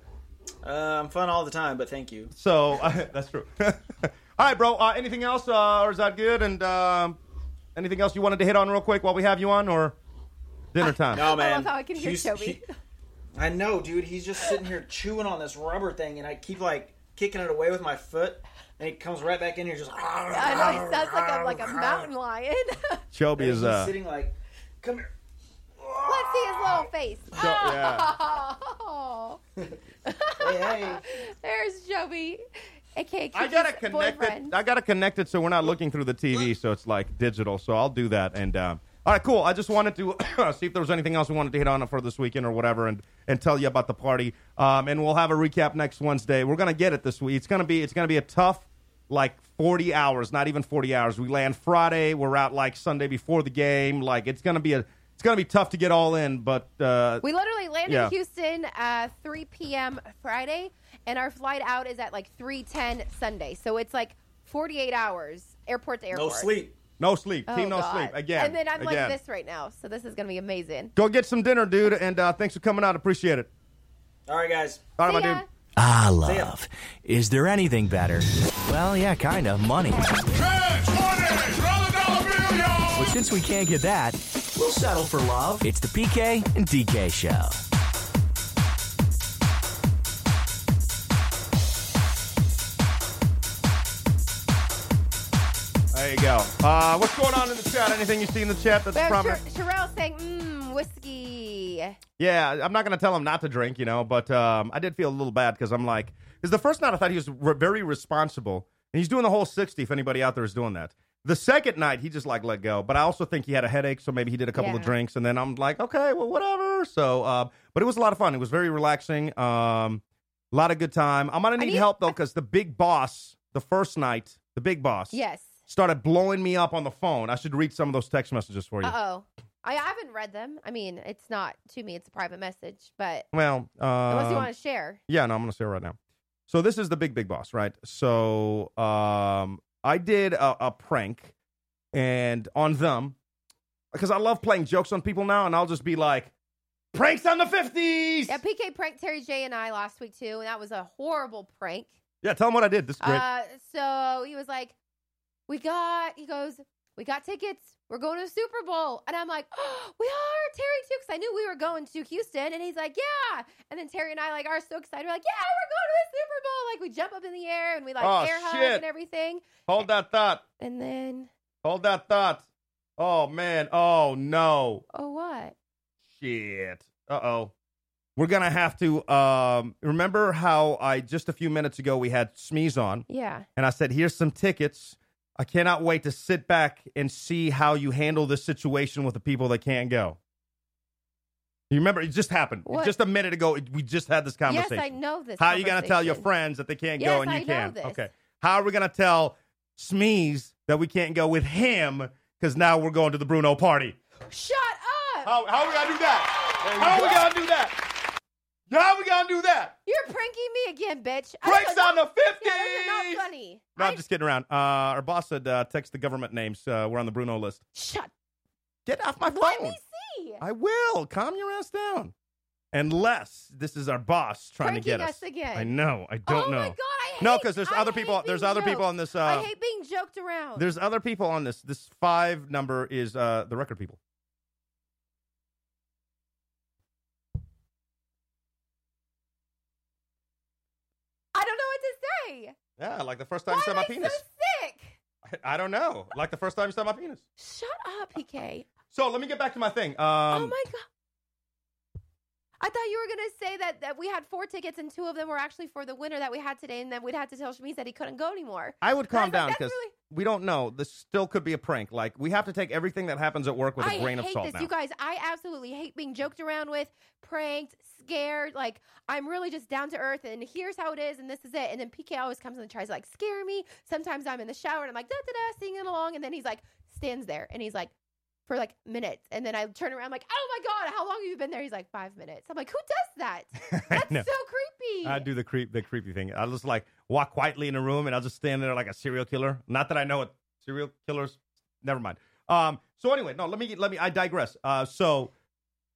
Uh, I'm fun all the time, but thank you. So that's true. All right, bro. Uh, anything else, uh, or is that good? And um, anything else you wanted to hit on real quick while we have you on, or dinner time? No, man. I love how I can hear He's- Toby. he- I know, dude. He's just sitting here chewing on this rubber thing, and I keep like kicking it away with my foot, and he comes right back in here, just. I know he sounds like a like a mountain lion. Shelby is uh, sitting like, come here. Let's see his little face. yeah. Oh, Hey, hey. there's Joby, aka I gotta connect boyfriend. it. I gotta connect it so we're not looking through the TV, so it's like digital. So I'll do that. And um, all right, cool. I just wanted to see if there was anything else we wanted to hit on for this weekend or whatever, and and tell you about the party. Um, and we'll have a recap next Wednesday. We're gonna get it this week. It's gonna be it's gonna be a tough like 40 hours, not even 40 hours. We land Friday. We're out like Sunday before the game. Like it's gonna be a it's gonna be tough to get all in, but uh, We literally landed Yeah. in Houston uh, 3 p.m. Friday, and our flight out is at like 3:10 Sunday. So it's like 48 hours, airport to No airport. sleep. No sleep. Oh, Team no God. sleep again. And then I'm again. like this right now, so this is gonna be amazing. Go get some dinner, dude. And uh, thanks for coming out. Appreciate it. All right, guys. All right, See my ya. dude. Ah, love. Is there anything better? Well, yeah, kinda. Money. But since we can't get that, we'll settle for love. It's the PK and DK show. There you go. Uh, what's going on in the chat? Anything you see in the chat that's have prominent? Sherelle saying, mmm, whiskey. Yeah, I'm not going to tell him not to drink, you know, but um, I did feel a little bad because I'm like, because the first night I thought he was re- very responsible, and he's doing the whole 60 if anybody out there is doing that. The second night, he just like let go, but I also think he had a headache, so maybe he did a couple of drinks, and then I'm like, okay, well, whatever. So, uh, but it was a lot of fun. It was very relaxing. Um, a lot of good time. I'm gonna need, need- help though, because the big boss, the first night, the big boss, Yes. Started blowing me up on the phone. I should read some of those text messages for you. Uh oh. I haven't read them. I mean, it's not to me; it's a private message. But Well, uh, unless you want to share, Yeah, no, I'm gonna say it right now. So this is the big big boss, right? So um, I did a, a prank and on them because I love playing jokes on people now, and I'll just be like, pranks on the fifties. yeah, PK pranked Terry J and I last week too, and that was a horrible prank. Yeah, tell them what I did. This is great. Uh, so he was like, "We got," he goes, "We got tickets. We're going to the Super Bowl." And I'm like, oh, "We are Terry too," because I knew we were going to Houston. And he's like, "Yeah." And then Terry and I like are so excited. We're like, "Yeah, we're going to the Super Bowl!" Like we jump up in the air and we like Oh, air hug and everything. Hold that thought. And then, Hold that thought. Oh man. Oh no. oh what? Shit. Uh oh. We're gonna have to um, remember how I just a few minutes ago we had Smeeze on. Yeah. and I said, "Here's some tickets. I cannot wait to sit back and see how you handle this situation with the people that can't go." You remember it just happened What? just a minute ago. We just had this conversation. Yes, I know this. How are you gonna tell your friends that they can't Yes, go and you I know can? this. Okay. How are we gonna tell Smeeze that we can't go with him because now we're going to the Bruno party? Shut up! How, how are we gonna do that? How are we gonna do that? How are we gonna do that? You're pranking me again, bitch. I Pranks don't- on the Yeah, fifties. those are not funny. No, I- I'm just kidding around. Uh, our boss said uh, text the government names. Uh, we're on the Bruno list. Shut. Get off my phone. Let me see. I will. Calm your ass down. Unless this is our boss trying Pranking to get us. us again. I know. I don't oh know. my god! I hate, No, because there's I other people. There's being other people on this. I Uh, hate being joked around. there's other people on this. This five number is uh, the record people. I don't know what to say. Yeah, like the first time Why you saw my penis. so sick? I I don't know. Like the first time you saw my penis. Shut up, PK. So let me get back to my thing. Um, oh my god. I thought you were gonna say that, that we had four tickets and two of them were actually for the winner that we had today, and then we'd have to tell Shamiz that he couldn't go anymore. I would But I calm down because really- we don't know. This still could be a prank. Like we have to take everything that happens at work with a I grain of hate salt this, now. you guys. I absolutely hate being joked around with, pranked, scared. Like I'm really just down to earth, and here's how it is, and this is it. And then PK always comes and tries to like scare me. Sometimes I'm in the shower and I'm like da da da singing along, and then he's like stands there and he's like for like minutes, and then I turn around like, oh my god, how long have you been there? He's like five minutes. I'm like, who does that? That's know. so creepy. I do the creep, the creepy thing. I'll just like walk quietly in a room and I'll just stand there like a serial killer. Not that I know what serial killers. Never mind. Um. So anyway, no. Let me let me. I digress. Uh. So.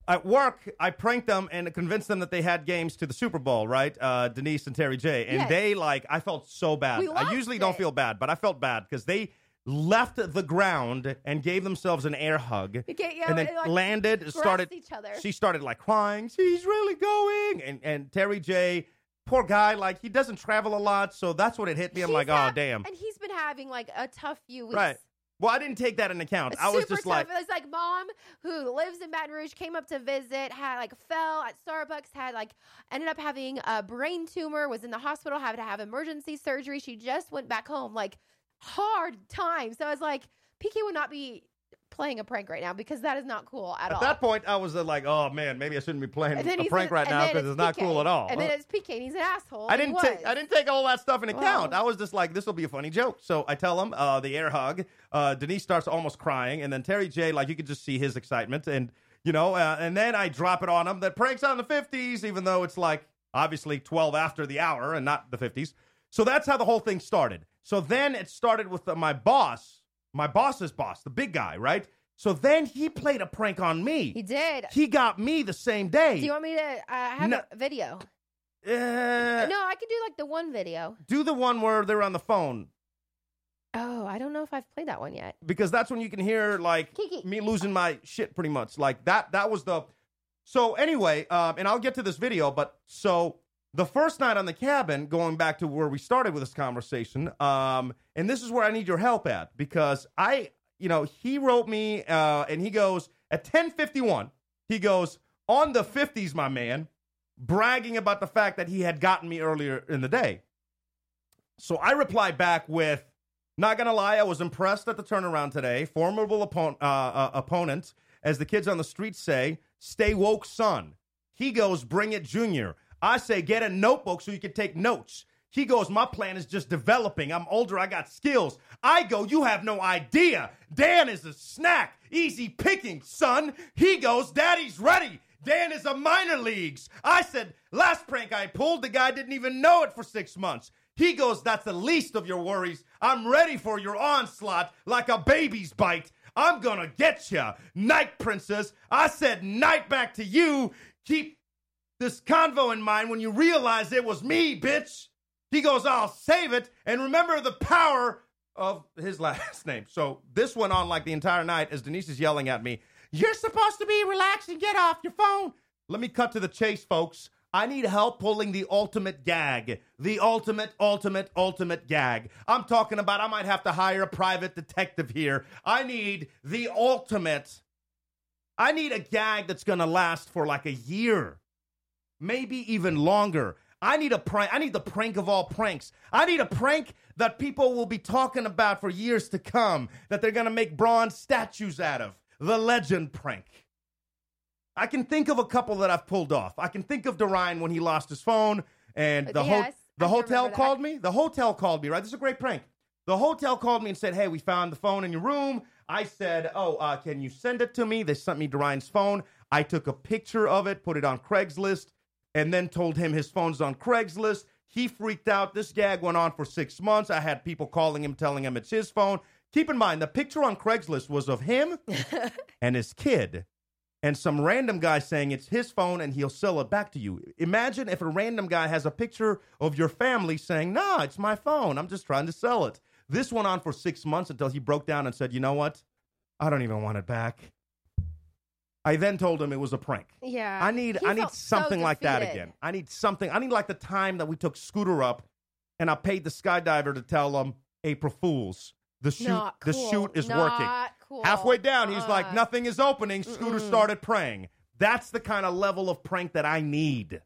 At work, I pranked them and convinced them that they had games to the Super Bowl, right? Uh, Denise and Terry J. And Yes. they like, I felt so bad. I usually don't feel bad, but I felt bad because they left the ground and gave themselves an air hug, Okay, yeah, and then like, landed. Started each other. she started like crying. She's really going. And and Terry J, poor guy, like he doesn't travel a lot, so that's what it hit me. I'm He's like, oh damn. And he's been having like a tough few weeks. Right. Well, I didn't take that into account. It's I was just tough. like, it was like mom who lives in Baton Rouge came up to visit, had like fell at Starbucks, had like ended up having a brain tumor, was in the hospital, had to have emergency surgery. She just went back home, like hard time. So I was like, PK would not be playing a prank right now because that is not cool at, at all. At that point, I was uh, like, oh man, maybe I shouldn't be playing a prank an- right now because it's not cool at all. And then it's PK, and he's an asshole. I didn't take. I didn't take all that stuff into account. Wow. I was just like, this will be a funny joke. So I tell him uh, the air hug. Uh, Denise starts almost crying, and then Terry J, like you could just see his excitement, and you know, uh, and then I drop it on him that pranks on the fifties, even though it's like obviously twelve after the hour and not the fifties. So that's how the whole thing started. So then it started with my boss, my boss's boss, the big guy, right? So then he played a prank on me. He did. He got me the same day. Do you want me to uh, have No. a video? Uh, no, I can do like the one video. do the one where they're on the phone. Oh, I don't know if I've played that one yet. because that's when you can hear like Kiki. me losing my shit pretty much like that that was the so anyway um and i'll get to this video but so the first night on the cabin going back to where we started with this conversation um and this is where i need your help at because i you know he wrote me uh and he goes at 1051 he goes on the 50s my man bragging about the fact that he had gotten me earlier in the day so i replied back with not gonna lie, I was impressed at the turnaround today. Formidable uh, uh, opponent, as the kids on the street say. Stay woke, son. He goes, bring it, Junior. I say, get a notebook so you can take notes. He goes, my plan is just developing. I'm older, I got skills. I go, you have no idea. Dan is a snack, easy picking, son. He goes, Daddy's ready. Dan is a minor leagues. I said, last prank I pulled, the guy didn't even know it for six months. He goes, That's the least of your worries. I'm ready for your onslaught like a baby's bite. I'm gonna get ya, Night Princess. I said night back to you. Keep this convo in mind when you realize it was me, bitch. He goes, I'll save it. And remember the power of his last name. So this went on like the entire night as Denise is yelling at me, You're supposed to be relaxed and get off your phone. Let me cut to the chase, folks. I need help pulling the ultimate gag. The ultimate, ultimate, ultimate gag. I'm talking about I might have to hire a private detective here. I need the ultimate. I need a gag that's going to last for like a year, maybe even longer. I need a prank. I need the prank of all pranks. I need a prank that people will be talking about for years to come, that they're going to make bronze statues out of. The legend prank. I can think of a couple that I've pulled off. I can think of Dorian when he lost his phone and the, ho- the hotel called me. The hotel called me, right? This is a great prank. The hotel called me and said, Hey, we found the phone in your room. I said, Oh, uh, can you send it to me? They sent me Dorian's phone. I took a picture of it, put it on Craigslist, and then told him his phone's on Craigslist. He freaked out. This gag went on for six months. I had people calling him, telling him it's his phone. Keep in mind, the picture on Craigslist was of him and his kid and some random guy saying it's his phone and he'll sell it back to you. Imagine if a random guy has a picture of your family saying, Nah, it's my phone. I'm just trying to sell it. This went on for six months until he broke down and said, You know what? I don't even want it back. I then told him it was a prank. Yeah. I need He I need felt so something like that defeated. again. I need something. I need like the time that we took Scooter up and I paid the skydiver to tell him April Fools. The shoot, Not the cool. shoot is Not working. Cool. Halfway down, he's like, Uh, nothing is opening. Scooter started praying. That's the kind of level of prank that I need.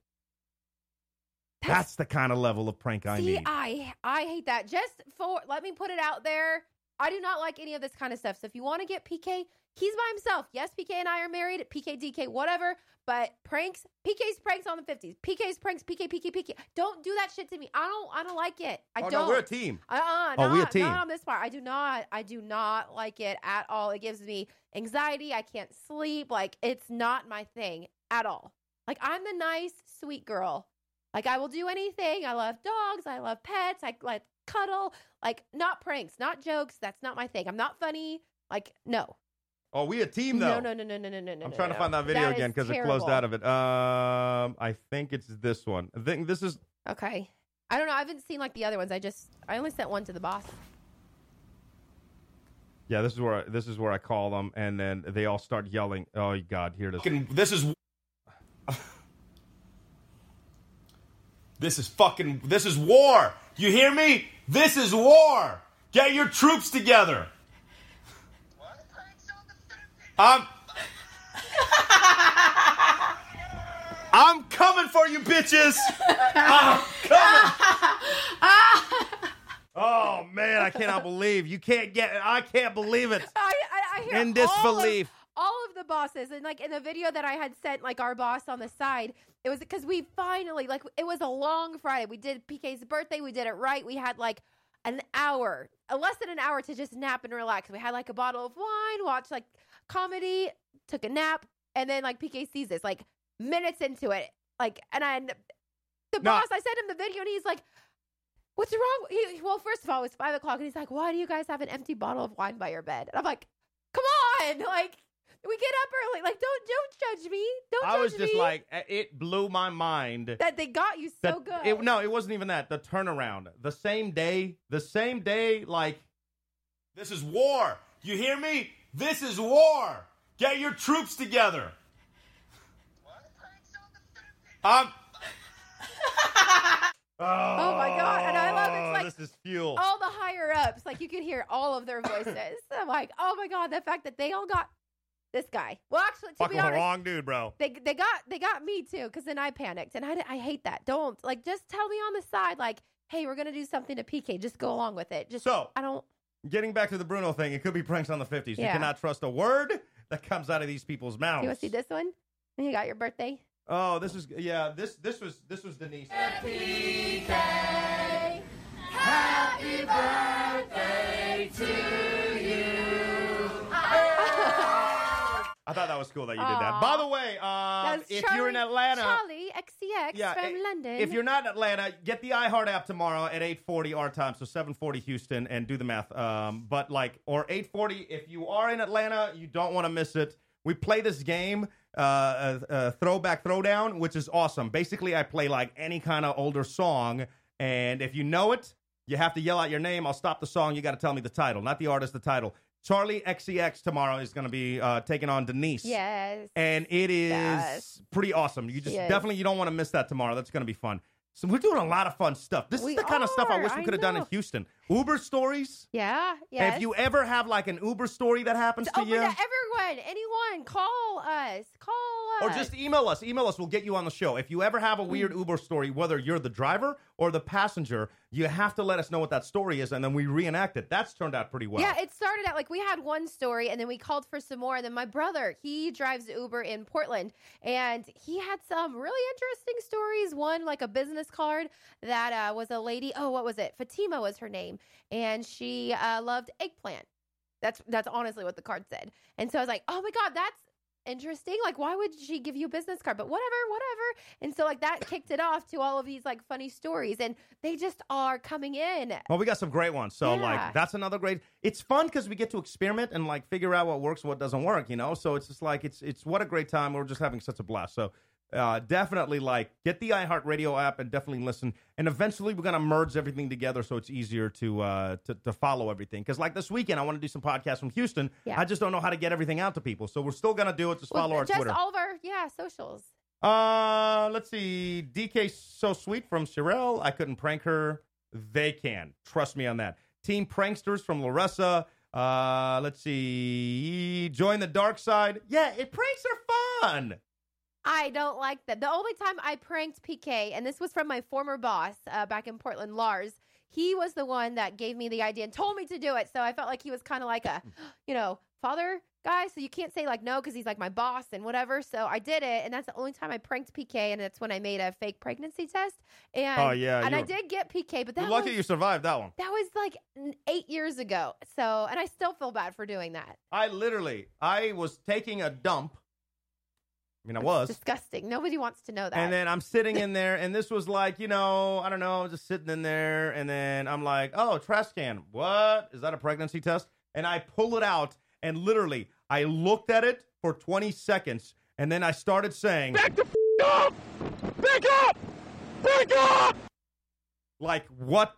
That's the kind of level of prank I See, need. I I hate that. Just for let me put it out there. I do not like any of this kind of stuff. So if you want to get PK, he's by himself. Yes, PK and I are married. PK, DK, whatever. But pranks, PK's pranks on the fifties. PK's pranks, PK, PK, PK. Don't do that shit to me. I don't. I don't like it. I oh, don't. no, we're a team. Uh, uh Oh, not, we a team. not on this part. I do not. I do not like it at all. It gives me anxiety. I can't sleep. Like it's not my thing at all. Like I'm the nice, sweet girl. Like I will do anything. I love dogs. I love pets. I like cuddle. Like not pranks, not jokes. That's not my thing. I'm not funny. Like no. Oh, we a team though. No, no, no, no, no, no, no, no. I'm no, trying to find that video is again because it closed out of it. Um, I think it's this one. I think this is. Okay. I don't know. I haven't seen like the other ones. I just I only sent one to the boss. Yeah, this is where I, this is where I call them, and then they all start yelling. Oh God, here it is. This is. This is fucking. This is war. You hear me? This is war. Get your troops together. I'm. I'm coming for you, bitches. I'm coming. Oh man, I cannot believe you can't get. I can't believe it. I I, I hear In all of- disbelief. All of, the bosses, and like in the video that I had sent, like our boss on the side, it was because we finally like it was a long Friday. We did PK's birthday. We did it right. We had like an hour, uh, less than an hour to just nap and relax. We had like a bottle of wine, watched like comedy, took a nap, and then like PK sees this like minutes into it, like and I the boss. I sent him the video, and he's like. What's wrong? He, well, first of all, it was five o'clock, and he's like, "Why do you guys have an empty bottle of wine by your bed?" And I'm like, "Come on, like we get up early. Like don't don't judge me. Don't judge me. I judge was just me." like, uh, it blew my mind. that they got you so good. It, no, it wasn't even that. The turnaround, the same day, the same day. Like, this is war. You hear me? This is war. Get your troops together. I'm. Oh my God, and I love it's like- this is fuel. all the higher ups, like you can hear all of their voices. I'm like, oh my god, the fact that they all got this guy. Well, actually, to Fucking be the honest, wrong dude, bro. they they got they got me too because then I panicked and I I hate that. Don't like just tell me on the side like, hey, we're gonna do something to PK. Just go along with it. Just So- I don't. Getting back to the Bruno thing, it could be pranks on the 50s. You cannot trust a word that comes out of these people's mouths. You want to see this one? And you got your birthday. Oh, this is yeah. This this was this was Denise. I thought that was cool that you did that. By the way, um, if Charli, you're in Atlanta, Charli XCX yeah, from i- London. If you're not in Atlanta, get the iHeart app tomorrow at 8:40 our time, so 7:40 Houston, and do the math. Um, but like or 8:40 if you are in Atlanta, you don't want to miss it. We play this game, uh, uh, uh, throwback throwdown, which is awesome. Basically, I play like any kind of older song, and if you know it, you have to yell out your name. I'll stop the song. You got to tell me the title, not the artist, the title. Charli XCX tomorrow is going to be uh, taking on Denise yes. and it is Yes. pretty awesome. You just Yes. definitely you don't want to miss that tomorrow. That's going to be fun. So we're doing a lot of fun stuff. This We is the kind of stuff I wish we could have done in. Houston. Uber stories. yeah. Yes. If you ever have like an Uber story that happens to Open you, to everyone, anyone, call us. Call us. or just email us. Email us. We'll get you on the show. If you ever have a Mm. weird Uber story, whether you're the driver or the passenger, you have to let us know what that story is, and then we reenact it. That's turned out pretty well. Yeah, it started out like we had one story and then we called for some more. And then my brother, he drives Uber in Portland and he had some really interesting stories. One, like a business card that uh, was a lady. Oh, what was it? Fatima was her name. And she uh, loved eggplant. That's that's honestly what the card said. And so I was like, oh my God, that's interesting. Like, why would she give you a business card? But whatever, whatever. And so like that kicked it off to all of these like funny stories. And they just are coming in. Well, we got some great ones. So Yeah. like that's another great. It's fun because we get to experiment and like figure out what works, what doesn't work. You know, so it's just like it's it's what a great time. We're just having such a blast. So uh, definitely like get the iHeartRadio app and definitely listen. And eventually we're gonna merge everything together so it's easier to uh, to, to follow everything. Because like this weekend I want to do some podcasts from Houston. Yeah. I just don't know how to get everything out to people. So we're still gonna do it. Just Well, follow our just Twitter. all of our yeah socials. Uh, let's see. DK so sweet from Sherelle. I couldn't prank her. They can. Trust me on that. Team Pranksters from Larissa. Uh, let's see. Join the dark side. Yeah, it pranks are fun. I don't like that. The only time I pranked PK, and this was from my former boss uh, back in Portland, Lars. He was the one that gave me the idea and told me to do it. So I felt like he was kind of like a, you know, father guy. So you can't say like no because he's like my boss and whatever. So I did it, and that's the only time I pranked PK, and that's when I made a fake pregnancy test. And Oh, yeah, and I did get PK, but that You're lucky was you survived that one. that was like eight years ago. So and I still feel bad for doing that. I literally, I was taking a dump. I mean, I was. Disgusting. Nobody wants to know that. And then I'm sitting in there, and this was like, you know, I don't know, just sitting in there, and then I'm like, oh, trash can. What? Is that a pregnancy test? And I pull it out, and literally, I looked at it for 20 seconds, and then I started saying, Back the f- up! Back up! Back up! Like, what?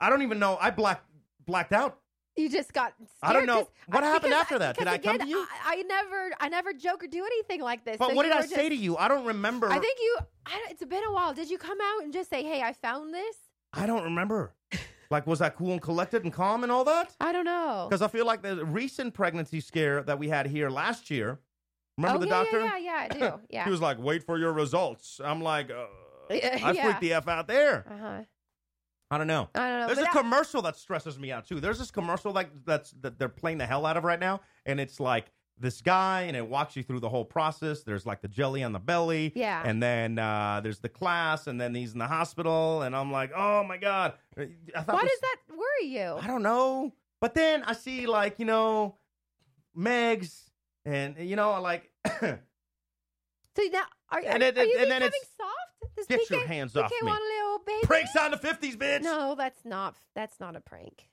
I don't even know. I blacked blacked out. You just got. I don't know What I- happened after that? Did I come to you? I, I never, I never joke or do anything like this. But So what did I were say to you? I don't remember. I think you. I, it's been a while. Did you come out and just say, "Hey, I found this"? I don't remember. like, was I cool and collected and calm and all that? I don't know. Because I feel like the recent pregnancy scare that we had here last year. Remember oh, the yeah, doctor? Yeah, yeah, yeah, I do. Yeah. He was like, "Wait for your results." I'm like, uh, Yeah, I freaked the f out there. uh huh. I don't know. I don't know. There's a that- commercial that stresses me out too. There's this commercial like that's that they're playing the hell out of right now, and it's like this guy, and it walks you through the whole process. There's like the jelly on the belly, Yeah. and then uh, there's the class, and then he's in the hospital, and I'm like, oh my god. I Why this- does that worry you? I don't know. But then I see like, you know, Megs and you know, like So now, are, are, And it- are you and then becoming it's- soft? Does Get PK, your hands PK off me. want a little baby? pranks on the fifties, bitch. No, that's not. That's not a prank.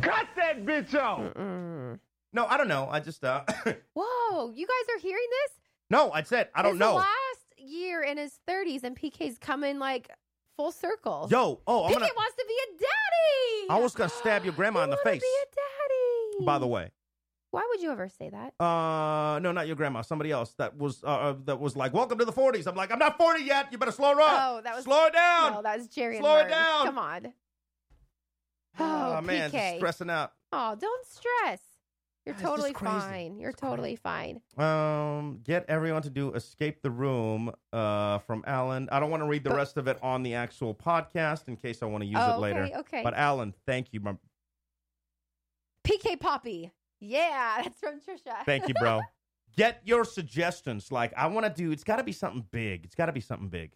Cut that bitch off! Mm-mm. No, I don't know. I just uh Whoa, you guys are hearing this? No, I said I don't It's know. Last year in his 30s, and PK's coming like full circle. Yo, oh, I'm PK gonna wants to be a daddy. I was gonna stab your grandma in the face. Be a daddy. by the way. Why would you ever say that? Uh no, not your grandma, somebody else that was uh, uh that was like, Welcome to the forties. I'm like, I'm not forty yet, you better slow her up. Oh, that was slow it down. No, that was Jerry. Slow it down. Come on. oh, Oh, man, PK. stressing out. Oh, don't stress. You're God, totally fine. You're It's crazy. totally fine. Um, get everyone to do escape the room. Uh, from Alan. I don't want to read the But- rest of it on the actual podcast in case I want to use oh, it later. Okay, okay. But Alan, thank you, my- PK Poppy. Yeah, that's from Trisha. thank you, bro. get your suggestions. Like I want to do. It's got to be something big. It's got to be something big.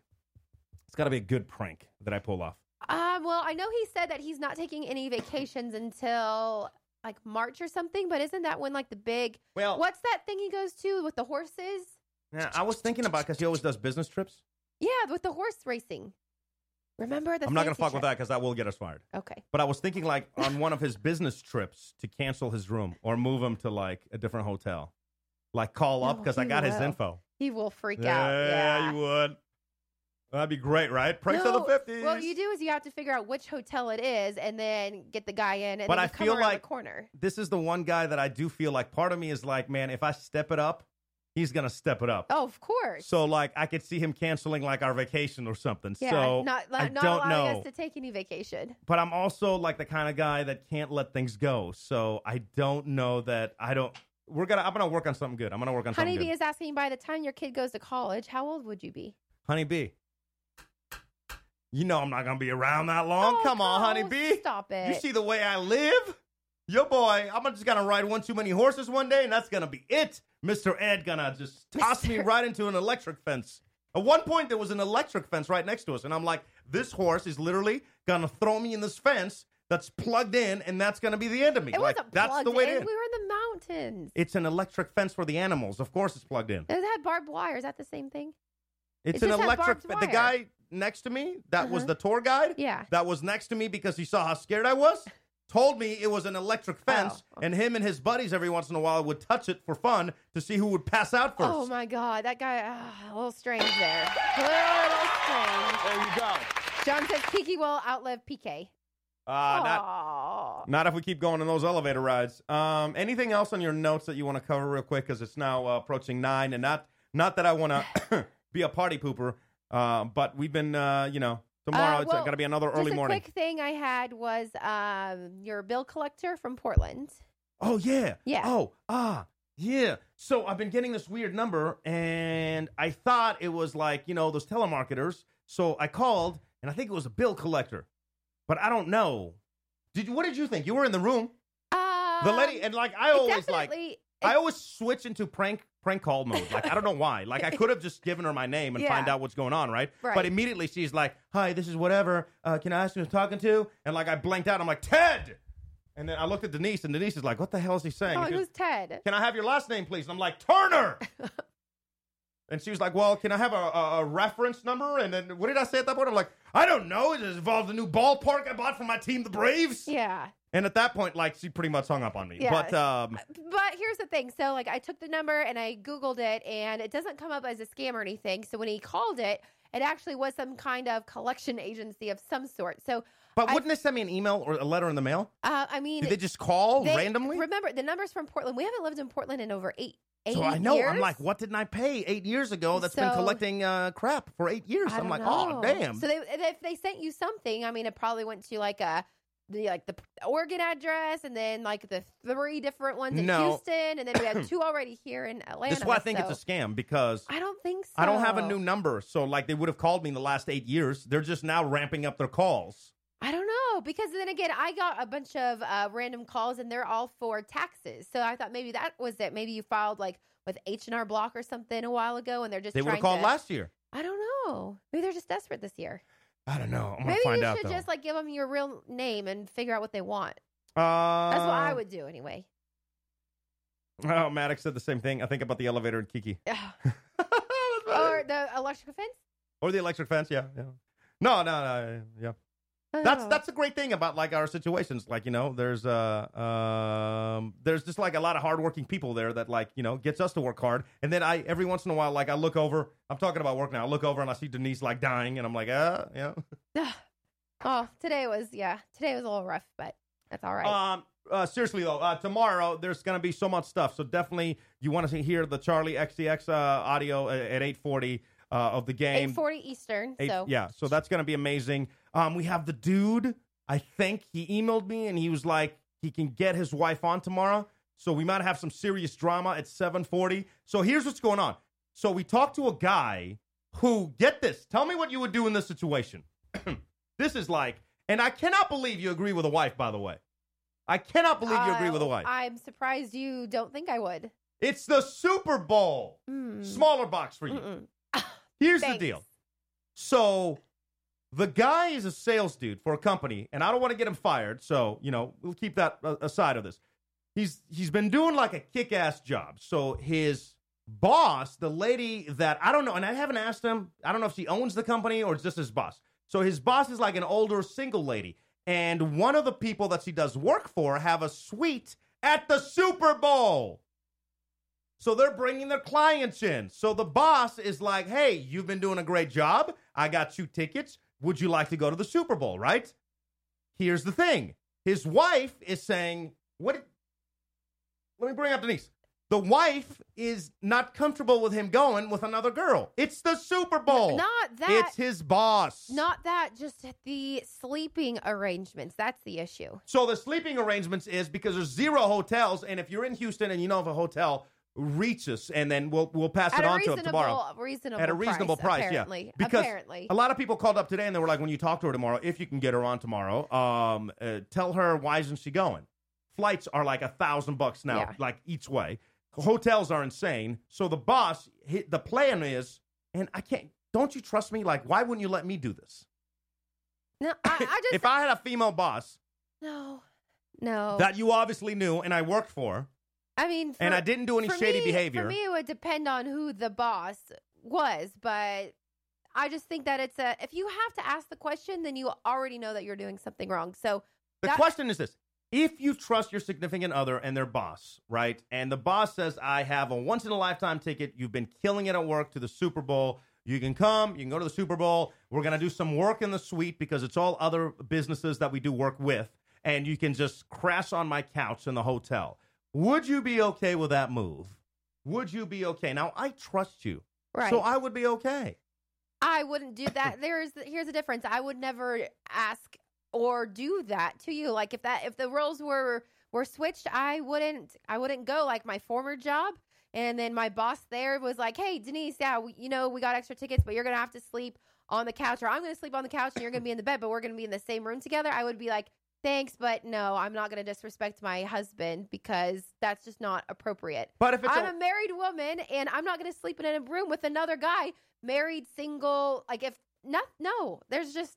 It's got to be a good prank that I pull off. Um, well, I know he said that he's not taking any vacations until like March or something, but isn't that when like the big Well, what's that thing he goes to with the horses? Yeah, I was thinking about because he always does business trips. Yeah, with the horse racing. Remember the I'm not gonna fuck with that because that will get us fired. Okay. But I was thinking like on one of his business trips to cancel his room or move him to like a different hotel, like call up oh, because I he got his info. He will freak out. Yeah. you would. That'd be great, right? Pranks of the No, fifties. What you do is you have to figure out which hotel it is and then get the guy in and But then I feel like- the corner. This is the one guy that I do feel like part of me is like, man, if I step it up, he's gonna step it up. Oh, of course. So like I could see him canceling like our vacation or something. yeah, so not I not don't allowing know. us to take any vacation. but I'm also like the kind of guy that can't let things go. So I don't know that I don't. We're gonna. I'm gonna work on something good. I'm gonna work on something Honeybee is asking by the time your kid goes to college, how old would you be? Honeybee. You know I'm not gonna be around that long. Oh, Come on, oh, Honeybee. Stop it. You see the way I live? Yo, boy, I'm just gonna ride one too many horses one day, and that's gonna be it. Mr. Ed gonna just toss me right into an electric fence. At one point, there was an electric fence right next to us, and I'm like, this horse is literally gonna throw me in this fence that's plugged in, and that's gonna be the end of me. it like, wasn't that's plugged the way in. We were in the mountains. It's an electric fence for the animals. Of course, it's plugged in. It had barbed wire. Is that the same thing? It's It an electric. The guy next to me, that was Uh-huh. the tour guide. Yeah. That was next to me because he saw how scared I was. Told me it was an electric fence, Oh, and him and his buddies every once in a while would touch it for fun to see who would pass out first. Oh my god, that guy ah, a little strange there. A little strange. There you go. John says Kiki will outlive PK. Uh, not, not if we keep going on those elevator rides. Um, anything else on your notes that you want to cover real quick? Because it's now uh, approaching nine, and not not that I want to be a party pooper, uh, but we've been, uh, you know, Tomorrow Uh, it's well, got to be another early Just a morning. quick thing I had was um, your bill collector from Portland. Oh yeah. Yeah. Oh ah yeah. So I've been getting this weird number, and I thought it was like you know those telemarketers. So I called, and I think it was a bill collector, but I don't know. Did? What did you think? You were in the room. Um, The lady, and like I always like. I always switch into prank prank call mode. Like I don't know why. Like I could have just given her my name and Yeah. find out what's going on, right? Right. But immediately she's like, "Hi, this is whatever. Uh, can I ask who I'm talking to?" And like I blanked out. I'm like, "Ted." And then I looked at Denise, and Denise is like, "What the hell is he saying?" Oh, He goes, was Ted. can I have your last name, please? And I'm like, Turner. and she was like, well, can I have a, a, a reference number? And then what did I say at that point? I'm like, I don't know. It involves a new ballpark I bought for my team, the Braves. Yeah. And at that point, like, she pretty much hung up on me. Yeah. But um, But here's the thing. So, like, I took the number and I Googled it, and it doesn't come up as a scam or anything. So, when he called it, it actually was some kind of collection agency of some sort. So, but wouldn't they send me an email or a letter in the mail? uh, I mean, Did they just call they- randomly? Remember, the numbers from Portland. We haven't lived in Portland in over eight. Eight so I know. years? I'm like, what didn't I pay eight years ago that's been collecting uh, crap for eight years? I'm like, know. oh, damn. So they, if they sent you something, I mean, it probably went to like a the like the Oregon address, and then like the three different ones in No. Houston, and then we have two already here in Atlanta. this is why I think so- it's a scam because I don't think so. I don't have a new number. So, like, they would have called me in the last eight years. They're just now ramping up their calls. I don't know because then again, I got a bunch of uh, random calls, and they're all for taxes. So I thought maybe that was it. Maybe you filed like with H and R Block or something a while ago, and they're just They would have trying called to- last year. I don't know. Maybe they're just desperate this year. I don't know. I'm Maybe find you out should though. just like give them your real name and figure out what they want. uh, That's what I would do anyway. Oh, Maddox said the same thing. I think about the elevator and Kiki. Yeah, or the electric fence. or the electric fence. Yeah, yeah. No, no, no. Yeah. I don't That's that's the great thing about like our situations. Like you know, there's uh um there's just like a lot of hardworking people there that like you know gets us to work hard. And then I every once in a while like I look over. I'm talking about work now. I look over and I see Denise like dying, and I'm like, uh, yeah. Oh, today was yeah. Today was a little rough, but that's all right. Um, uh, seriously though, uh, tomorrow there's gonna be so much stuff. So definitely, you want to hear the Charli XCX uh, audio at, at 8:40 uh, of the game. Eight forty Eastern. Eight- so yeah, so that's gonna be amazing. Um, we have the dude. I think he emailed me and he was like, he can get his wife on tomorrow. So we might have some serious drama at 7:40. So here's what's going on. So we talked to a guy who get this. Tell me what you would do in this situation. this is like, and I cannot believe you agree with a wife. By the way, I cannot believe you agree with a Uh, wife. I'm surprised you don't think I would. It's the Super Bowl. Mm. Smaller box for you. Here's the Thanks. deal. So the guy is a sales dude for a company, and I don't want to get him fired. So you know we'll keep that uh, aside of this. He's he's been doing like a kick-ass job. So his boss, the lady that I don't know, and I haven't asked him. I don't know if she owns the company or just his boss. So his boss is like an older single lady, and one of the people that she does work for have a suite at the Super Bowl. So they're bringing their clients in. So the boss is like, hey, you've been doing a great job. I got two tickets. Would you like to go to the Super Bowl, right? Here's the thing his wife is saying, what? Let me bring up Denise. The wife is not comfortable with him going with another girl. It's the Super Bowl. Not that. It's his boss. Not that. Just the sleeping arrangements. That's the issue. So the sleeping arrangements is because there's zero hotels, and if you're in Houston and you know of a hotel, reach us, and then we'll we'll pass At it on to him tomorrow reasonable at a reasonable price. Apparently, yeah, because apparently. a lot of people called up today and they were like, when you talk to her tomorrow, if you can get her on tomorrow, um, uh, tell her why isn't she going? Flights are like a thousand bucks now, Yeah. like each way. Hotels are insane. So the boss, the plan is, and I can't. Don't you trust me? Like, why wouldn't you let me do this? no, I, I just if I had a female boss no, no. that you obviously knew and I worked for, I mean, for, and I didn't do any shady me- behavior. For me, it would depend on who the boss was, but I just think that it's a. If you have to ask the question, then you already know that you're doing something wrong. So The That- question is this. If you trust your significant other and their boss, right? And the boss says, I have a once in a lifetime ticket. You've been killing it at work to the Super Bowl. You can come, you can go to the Super Bowl. We're going to do some work in the suite because it's all other businesses that we do work with. And you can just crash on my couch in the hotel. Would you be okay with that move? Would you be okay? Now, I trust you. right, So I would be okay. I wouldn't do that. There's here's the difference. I would never ask or do that to you. Like if that if the roles were were switched, I wouldn't I wouldn't go like my former job. And then my boss there was like, "Hey, Denise, yeah, we, you know we got extra tickets, but you're gonna have to sleep on the couch, or I'm gonna sleep on the couch, and you're gonna be in the bed, but we're gonna be in the same room together." I would be like, "Thanks, but no, I'm not gonna disrespect my husband because that's just not appropriate." But if it's I'm a- a married woman and I'm not going to sleep in a room with another guy, married, single. Like, if no, no, there's just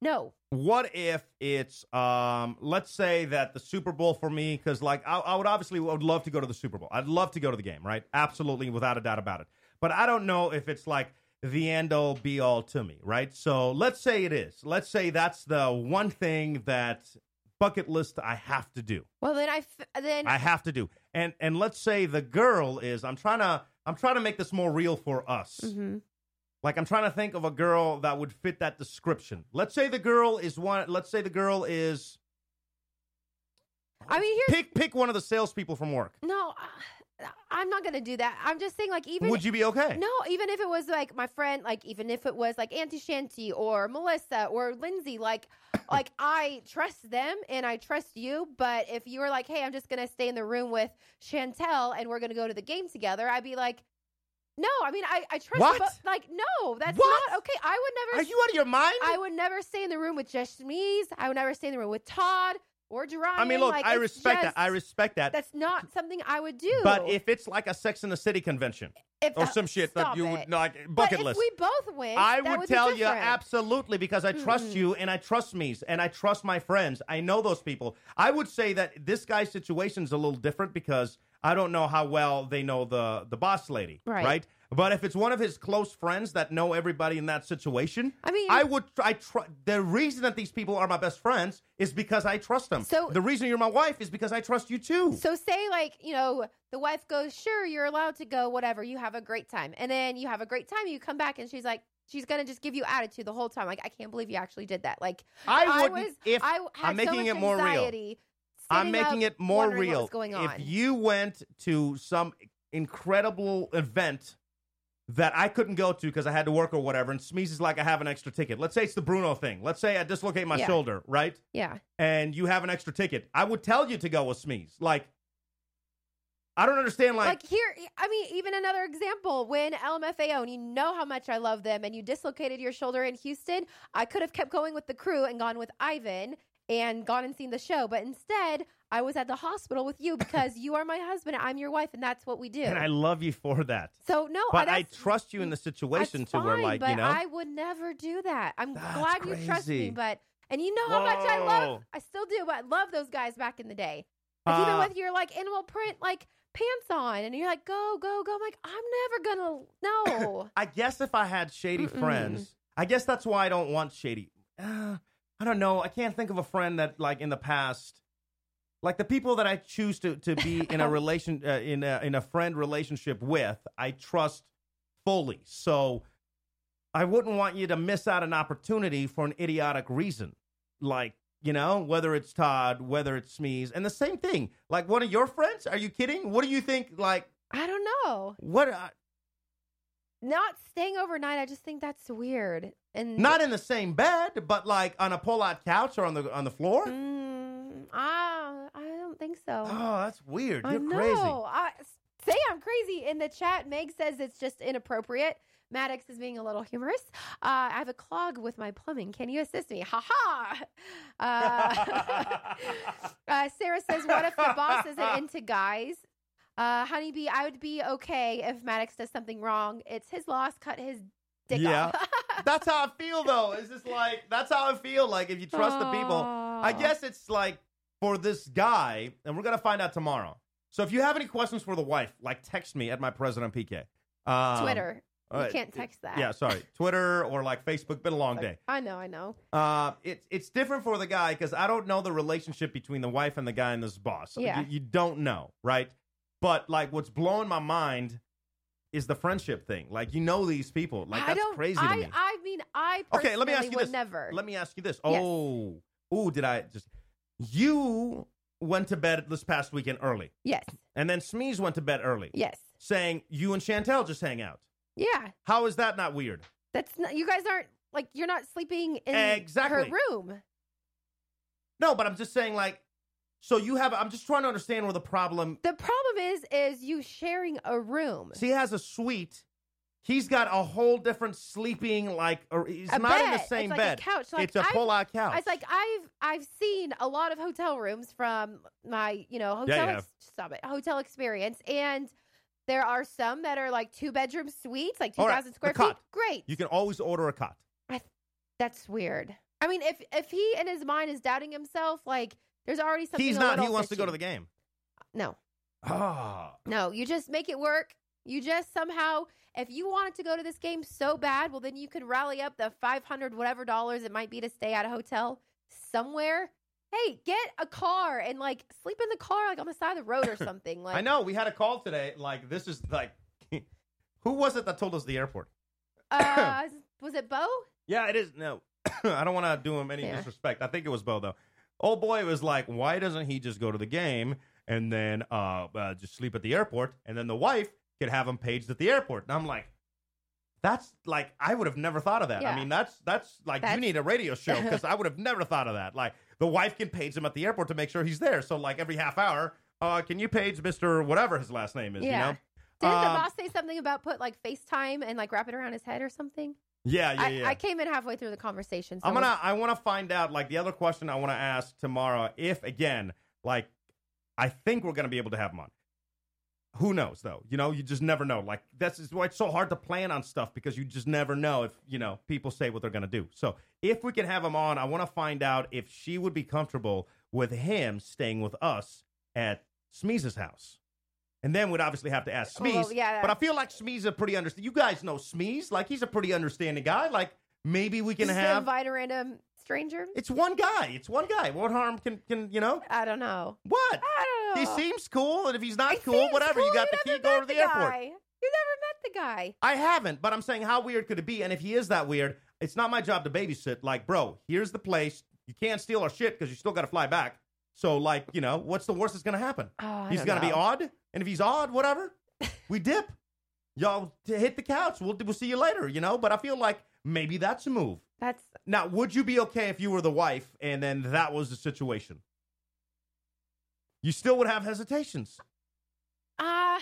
no. what if it's um let's say that the super bowl for me because like I, I would obviously would love to go to the super bowl i'd love to go to the game right absolutely without a doubt about it but i don't know if it's like the end all be all to me right so let's say it is let's say that's the one thing that bucket list i have to do Well, then I f- then i have to do and and let's say the girl is i'm trying to i'm trying to make this more real for us Mhm. like I'm trying to think of a girl that would fit that description. Let's say the girl is one. Let's say the girl is. I mean, here's Pick pick one of the salespeople from work. no. I'm not to do that. I'm just saying, like, even Would you be okay? No, even if it was like my friend, like even if it was like Auntie Shanty or Melissa or Lindsay, like like I trust them and I trust you. But if you were like, hey, I'm just gonna stay in the room with Chantel and we're gonna go to the game together, I'd be like, no. I mean, I I trust What? like, no, that's What? not okay. I would never. Are you out of your mind? I would never stay in the room with Smeeze. I would never stay in the room with Todd or Jerome. I mean, look, like, I respect that. I respect that. That's not something I would do. But if it's like a Sex in the City convention if, or some shit that you it. would like But bucket if list. we both went, I would tell you absolutely because I trust you and I trust me and I trust my friends. I know those people. I would say that this guy's situation is a little different because I don't know how well they know the the boss lady, Right. But if it's one of his close friends that know everybody in that situation, I mean- I would. I tr- the reason that these people are my best friends is because I trust them. So- the reason you're my wife is because I trust you too. So say like, you know, the wife goes, "Sure, you're allowed to go, whatever. You have a great time." And then you have a great time, you come back and she's like she's going to just give you attitude the whole time. Like, "I can't believe you actually did that." Like I wouldn't was if I had I'm making so it more real. I'm making it more real. Going on? If you went to some incredible event that I couldn't go to because I had to work or whatever, and Smeeze is like, I have an extra ticket. Let's say it's the Bruno thing. Let's say I dislocate my Yeah. shoulder, right? yeah. And you have an extra ticket. I would tell you to go with Smeeze. Like, I don't understand. Like, Like, here, I mean, even another example when LMFAO, and you know how much I love them, and you dislocated your shoulder in Houston, I could have kept going with the crew and gone with Ivan and gone and seen the show. But instead, I was at the hospital with you because you are my husband, I'm your wife, and that's what we do. and I love you for that. so, no, But I trust you in the situation to where, fine, like, but you know, I would never do that. I'm glad you trust me, but. And you know how much I love, I still do, but I love those guys back in the day. Like, Uh, even with your like animal print like pants on, and you're like, go, go, go. I'm like, I'm never gonna no. I guess if I had shady Mm-mm. friends, I guess that's why I don't want shady. Uh, I don't know. I can't think of a friend that, like, in the past, like the people that I choose to to be in a relation uh, in a in a friend relationship with, I trust fully. So I wouldn't want you to miss out an opportunity for an idiotic reason, like. You know, whether it's Todd, whether it's Smeeze, and the same thing. Like one of your friends? Are you kidding? What do you think? Like I don't know. what? Uh, Not staying overnight. I just think that's weird. And Not in the same bed, but like on a pull-out couch or on the on the floor. Mm, ah, I don't think so. Oh, that's weird. You're know. crazy. I, say I'm crazy in the chat. Meg says it's just inappropriate. Maddox is being a little humorous. Uh, I have a clog with my plumbing. Can you assist me? Ha ha. Uh, uh, Sarah says, "What if the boss isn't into guys?" Uh, Honeybee, I would be okay if Maddox does something wrong. It's his loss. Cut his dick Yeah. off. that's how I feel though. It's just like that's how I feel. Like if you trust the people, I guess it's like for this guy, and we're gonna find out tomorrow. So if you have any questions for the wife, like text me at my president PK. Um, Twitter. You uh, can't text that. Yeah, sorry, Twitter or like Facebook. Been a long day. I know. I know. Uh, it's it's different for the guy because I don't know the relationship between the wife and the guy and this boss. Yeah. You, you don't know, right? But like, what's blowing my mind is the friendship thing. Like, you know these people. Like, I that's crazy I, to me. I mean, I okay, let me ask you this. Never. Let me ask you this. Yes. Oh, oh, did I just? You went to bed this past weekend early, Yes. and then Smeeze went to bed early, Yes. saying you and Chantel just hang out. Yeah. How is that not weird? That's not, you guys aren't like you're not sleeping in Exactly. her room. No, but I'm just saying, like, so you have. I'm just trying to understand where the problem. The problem is, is you sharing a room. So he has a suite. He's got a whole different sleeping, like, or he's A not in the same bed. It's like bed. a couch. Like, it's a I've- pull-out couch. It's like I've I've seen a lot of hotel rooms from my you know hotel you ex- stop it hotel experience, and there are some that are like two bedroom suites, like two All right, thousand square cot. feet. Great. you can always order a cot. That's weird. I mean, if if he in his mind is doubting himself, like there's already something. He's not. He wants to go to the game. No, Ah, no. You just make it work. You just somehow, if you wanted to go to this game so bad, well, then you could rally up the five hundred whatever dollars it might be to stay at a hotel somewhere. Hey, get a car and like sleep in the car, like on the side of the road or something. Like I know. We had a call today. Like, this is like, who was it that told us the airport? Uh, was it Bo? Yeah, it is. No, I don't want to do him any Yeah. disrespect. I think it was Bo though. Old boy was like, why doesn't he just go to the game and then uh, uh just sleep at the airport, and then the wife could have him paged at the airport? And I'm like, that's like I would have never thought of that. I mean, that's that's like you need a radio show because I would have never thought of that. Like the wife can page him at the airport to make sure he's there. So like every half hour, uh, can you page Mister whatever his last name is? Yeah. You know. Didn't the Um, boss say something about put like FaceTime and like wrap it around his head or something? Yeah, yeah, I, yeah. I came in halfway through the conversation. So I'm gonna. I want to find out. Like the other question I want to ask tomorrow, if again, like, I think we're gonna be able to have him on. Who knows though? You know, you just never know. Like this is why it's so hard to plan on stuff because you just never know if you know people say what they're gonna do. So if we can have him on, I want to find out if she would be comfortable with him staying with us at Smeeze's house. And then we'd obviously have to ask Smeeze. Well, yeah, but I feel like Smeeze is a pretty understand. You guys know Smeeze, like he's a pretty understanding guy. Like maybe we can have invite a random stranger. it's one guy. It's one guy. What harm can can you know? I don't know. What? I don't He seems cool, and if he's not cool, whatever. cool. You got the key. Go to met the airport. Guy. You never met the guy. I haven't, but I'm saying how weird could it be? And if he is that weird, it's not my job to babysit. Like, bro, here's the place. You can't steal our shit because you still got to fly back. So, like, you know, what's the worst that's gonna happen? Oh, he's gonna be odd, and if he's odd, whatever, we dip. Y'all t- hit the couch. We'll we'll see you later. You know. But I feel like maybe that's a move. That's Now, would you be okay if you were the wife and then that was the situation? You still would have hesitations. ah.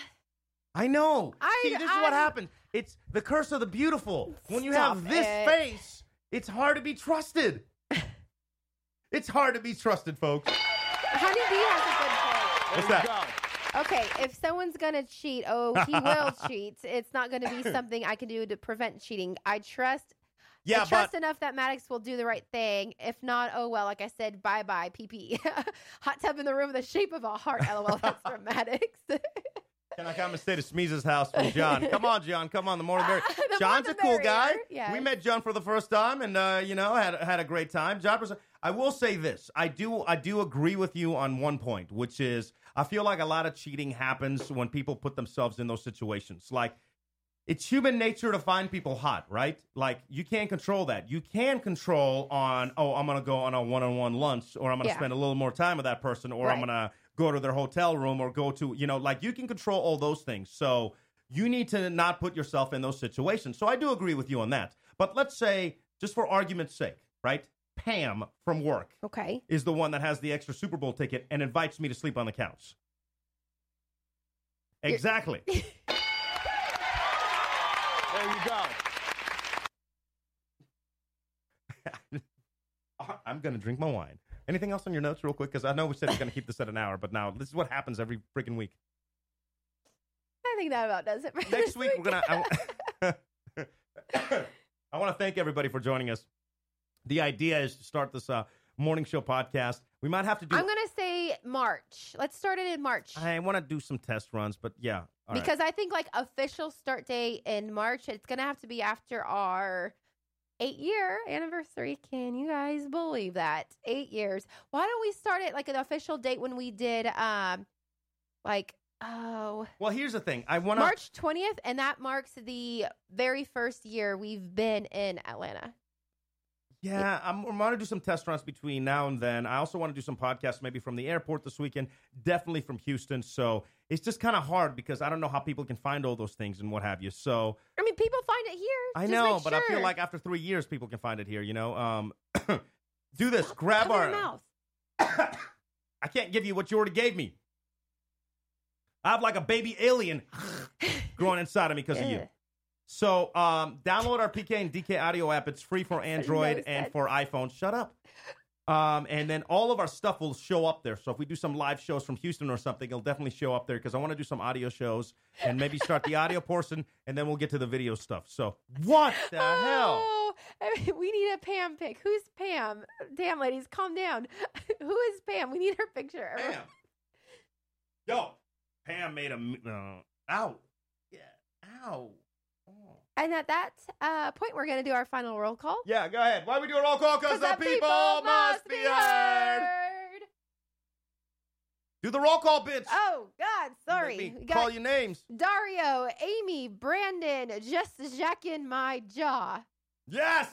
I know. I- See, this is I'm- what happens. It's the curse of the beautiful. When you have this it. face, it's hard to be trusted. it's hard to be trusted, folks. Honey Honeybee has a good point. What's that? Okay, if someone's gonna cheat, oh, he will cheat. It's not gonna be something I can do to prevent cheating. I trust. Yeah, I trust but enough that Maddox will do the right thing. If not, oh well. Like I said, bye bye. PP. Hot tub in the room, with the shape of a heart. LOL. That's from Maddox. can I come and stay to Smeeze's house from John? Come on, John. Come on. The morning the. The John's a cool guy. yes. We met John for the first time, and uh, you know had had a great time. John was. I will say this. I do. I do agree with you on one point, which is I feel like a lot of cheating happens when people put themselves in those situations. Like it's human nature to find people hot, right? Like you can't control that. You can control on, oh, I'm gonna go on a one-on-one lunch, or I'm gonna Yeah. spend a little more time with that person, or I'm gonna go to their hotel room, or go to, you know, like you can control all those things. So you need to not put yourself in those situations. So I do agree with you on that. But let's say, just for argument's sake, right? Pam from work okay. is the one that has the extra Super Bowl ticket and invites me to sleep on the couch. Exactly. There you go. I'm going to drink my wine. Anything else on your notes, real quick? Because I know we said we're going to keep this at an hour, but now this is what happens every freaking week. I think that about does it. For Next this week, we're going to. I want to thank everybody for joining us. The idea is to start this uh, morning show podcast. We might have to do. I'm gonna say March. Let's start it in March. I want to do some test runs, but yeah. All right. because I think like official start date in March, it's gonna have to be after our eight year anniversary. Can you guys believe that? Eight years. Why don't we start it like an official date when we did um like oh Well, here's the thing. I want to. March twentieth, and that marks the very first year we've been in Atlanta. Yeah, I'm, I'm going to do some test runs between now and then. I also want to do some podcasts maybe from the airport this weekend, definitely from Houston. So it's just kind of hard because I don't know how people can find all those things and what have you. So I mean, people find it here. I know, but I feel like after three years, people can find it here, you know? Um, do this. Grab our. mouth. I can't give you what you already gave me. I have like a baby alien growing inside of me because of you. So um, download our PK and DK audio app. It's free for Android and for iPhone. Shut up. Um, and then all of our stuff will show up there. So if we do some live shows from Houston or something, it'll definitely show up there because I want to do some audio shows and maybe start the audio portion and then we'll get to the video stuff. So what the hell? Oh, I mean, we need a Pam pic. Who's Pam? Damn, ladies, calm down. Who is Pam? We need her picture. Pam. Yo, Pam made a. Uh, ow. Yeah. Ow. Oh. And at that uh, point, we're going to do our final roll call. Yeah, go ahead. Why we do a roll call? Because the, people, must be heard. Do the roll call, bitch. Oh, God, sorry. Call your names. Dario, Amy, Brandon, just jacking my jaw. Yes.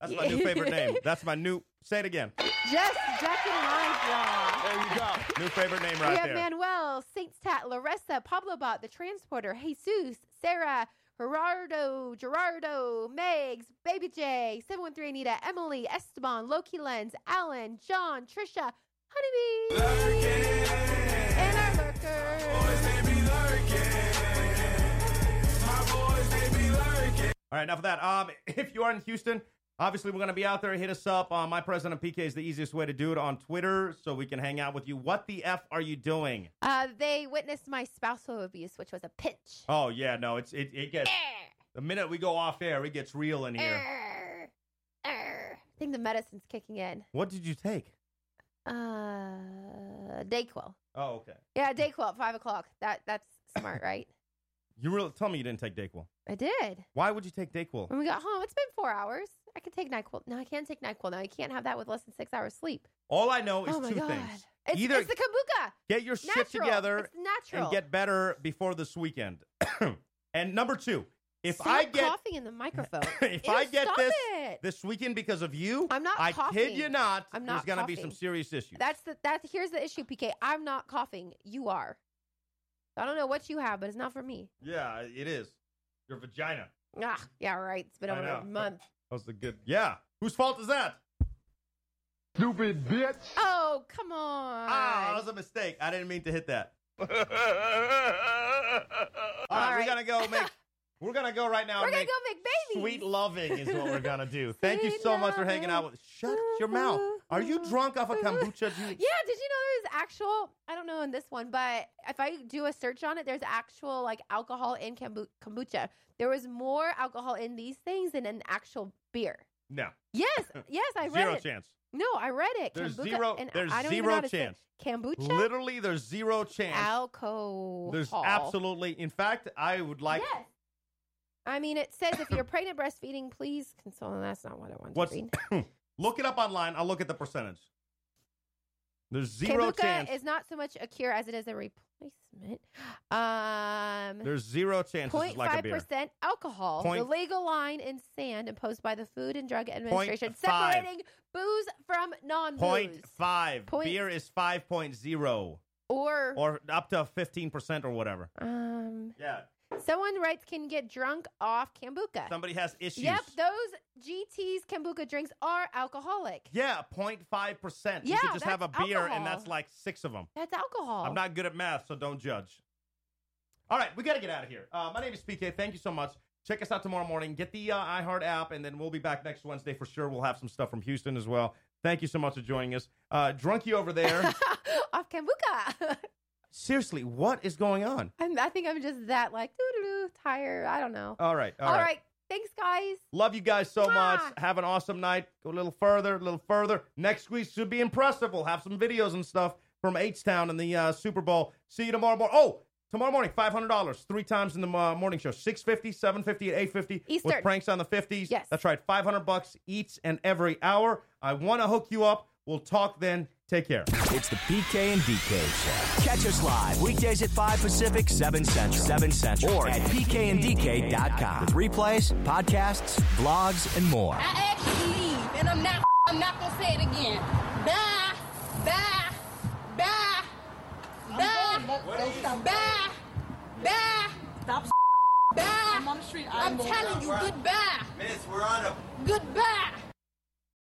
That's my new favorite name. That's my new. Say it again. Just jacking my jaw. There you go. New favorite name right there. we have there. Manuel, Saints Tat, Larissa, Pablo Bot, The Transporter, Jesus, Sarah, Gerardo, Gerardo, Megs, Baby J, 713 Anita, Emily, Esteban, Loki Lens, Alan, John, Trisha, Honeybee, and our lurkers. All right, enough of that. Um, if you are in Houston, obviously we're going to be out there. Hit us up. Uh, my president PK is the easiest way to do it on Twitter, so we can hang out with you. What the f are you doing? Uh, they witnessed my spousal abuse, which was a pinch. Oh yeah, no, it's it, it gets the minute we go off air, it gets real in here. Err, err. I think the medicine's kicking in. What did you take? Uh, Dayquil. Oh, okay. Yeah, Dayquil at five o'clock. That that's smart, right? You really tell me you didn't take Dayquil. I did. Why would you take Dayquil? When we got home, it's been four hours. I can take NyQuil. No, I can't take NyQuil. No, I can't have that with less than six hours sleep. All I know is oh two god! things. It's, Either it's the kombucha. get your Natural. shit together It's natural. and get better before this weekend. and number two, if Stop I get coughing in the microphone. if Ew, I get this it. this weekend because of you, I'm not I kid coughing. you not. I'm there's gonna be some serious issues. That's the that. Here's the issue, PK. I'm not coughing. You are. I don't know what you have, but it's not for me. yeah, it is. Your vagina. Ah, yeah, right. It's been over a month. That was the good. Yeah. Whose fault is that? Stupid bitch. Oh, come on. Ah, that was a mistake. I didn't mean to hit that. All right, All we're gonna go make. We're gonna go right now. We're and gonna make go make babies. Sweet loving is what we're gonna do. Thank you so much for hanging out with. Shut your mouth. Are you drunk off a kombucha juice? Yeah, did you know there's actual? I don't know in this one, but if I do a search on it, there's actual like alcohol in kombucha. There was more alcohol in these things than in actual beer. No, Yes, yes, I read zero it. chance. No, I read it. There's Kombucha- zero- and there's I don't even zero know how to say- chance. Kombucha. Literally, there's zero chance. alcohol. There's absolutely. In fact, I would like. yes. I mean, it says if you're pregnant breastfeeding, please consult. That's not what I want What's to read. look it up online. I'll look at the percentage. There's zero Kombucha chance. is not so much a cure as it is a replacement. Um, There's zero chance this is like a beer. 0.5% alcohol, Point- the legal line in sand imposed by the Food and Drug Administration, five. separating booze from non-booze. Point five. Point- Beer is five point zero Or, or up to fifteen percent or whatever. um, Yeah. Someone writes can get drunk off kombucha. Somebody has issues. Yep, those GT's kombucha drinks are alcoholic. Yeah, 0.5 percent. You Yeah, could just have a that's beer, and that's like six of them. That's alcohol. I'm not good at math, so don't judge. All right, we got to get out of here. Uh, my name is PK. Thank you so much. Check us out tomorrow morning. Get the uh, iHeart app, and then we'll be back next Wednesday for sure. We'll have some stuff from Houston as well. Thank you so much for joining us. Uh, Drunky over there. off kombucha. Seriously, what is going on? I'm, I think I'm just that like doo-doo-doo, tired. I don't know. All right, All right. Thanks, guys. Love you guys so much. Have an awesome night. Go a little further, a little further. Next week should be impressive. We'll have some videos and stuff from H Town and the uh, Super Bowl. See you tomorrow morning. Oh, tomorrow morning, five hundred dollars, three times in the uh, morning show, six fifty, seven fifty, and eight fifty. Eastern. with pranks on the fifties. Yes. that's right, five hundred bucks each and every hour. I want to hook you up. We'll talk then. Take care. It's the PK and DK Show. Catch us live weekdays at 5 Pacific, 7 Central, 7 Central, or at pkanddk.com with replays, podcasts, vlogs, and more. I actually leave. and I'm not. I'm not gonna say it again. Bye, bye, bye, bye, bye, bye. Stop. Bye. I'm on the street. I'm telling you, goodbye. Miss, we're on a Goodbye.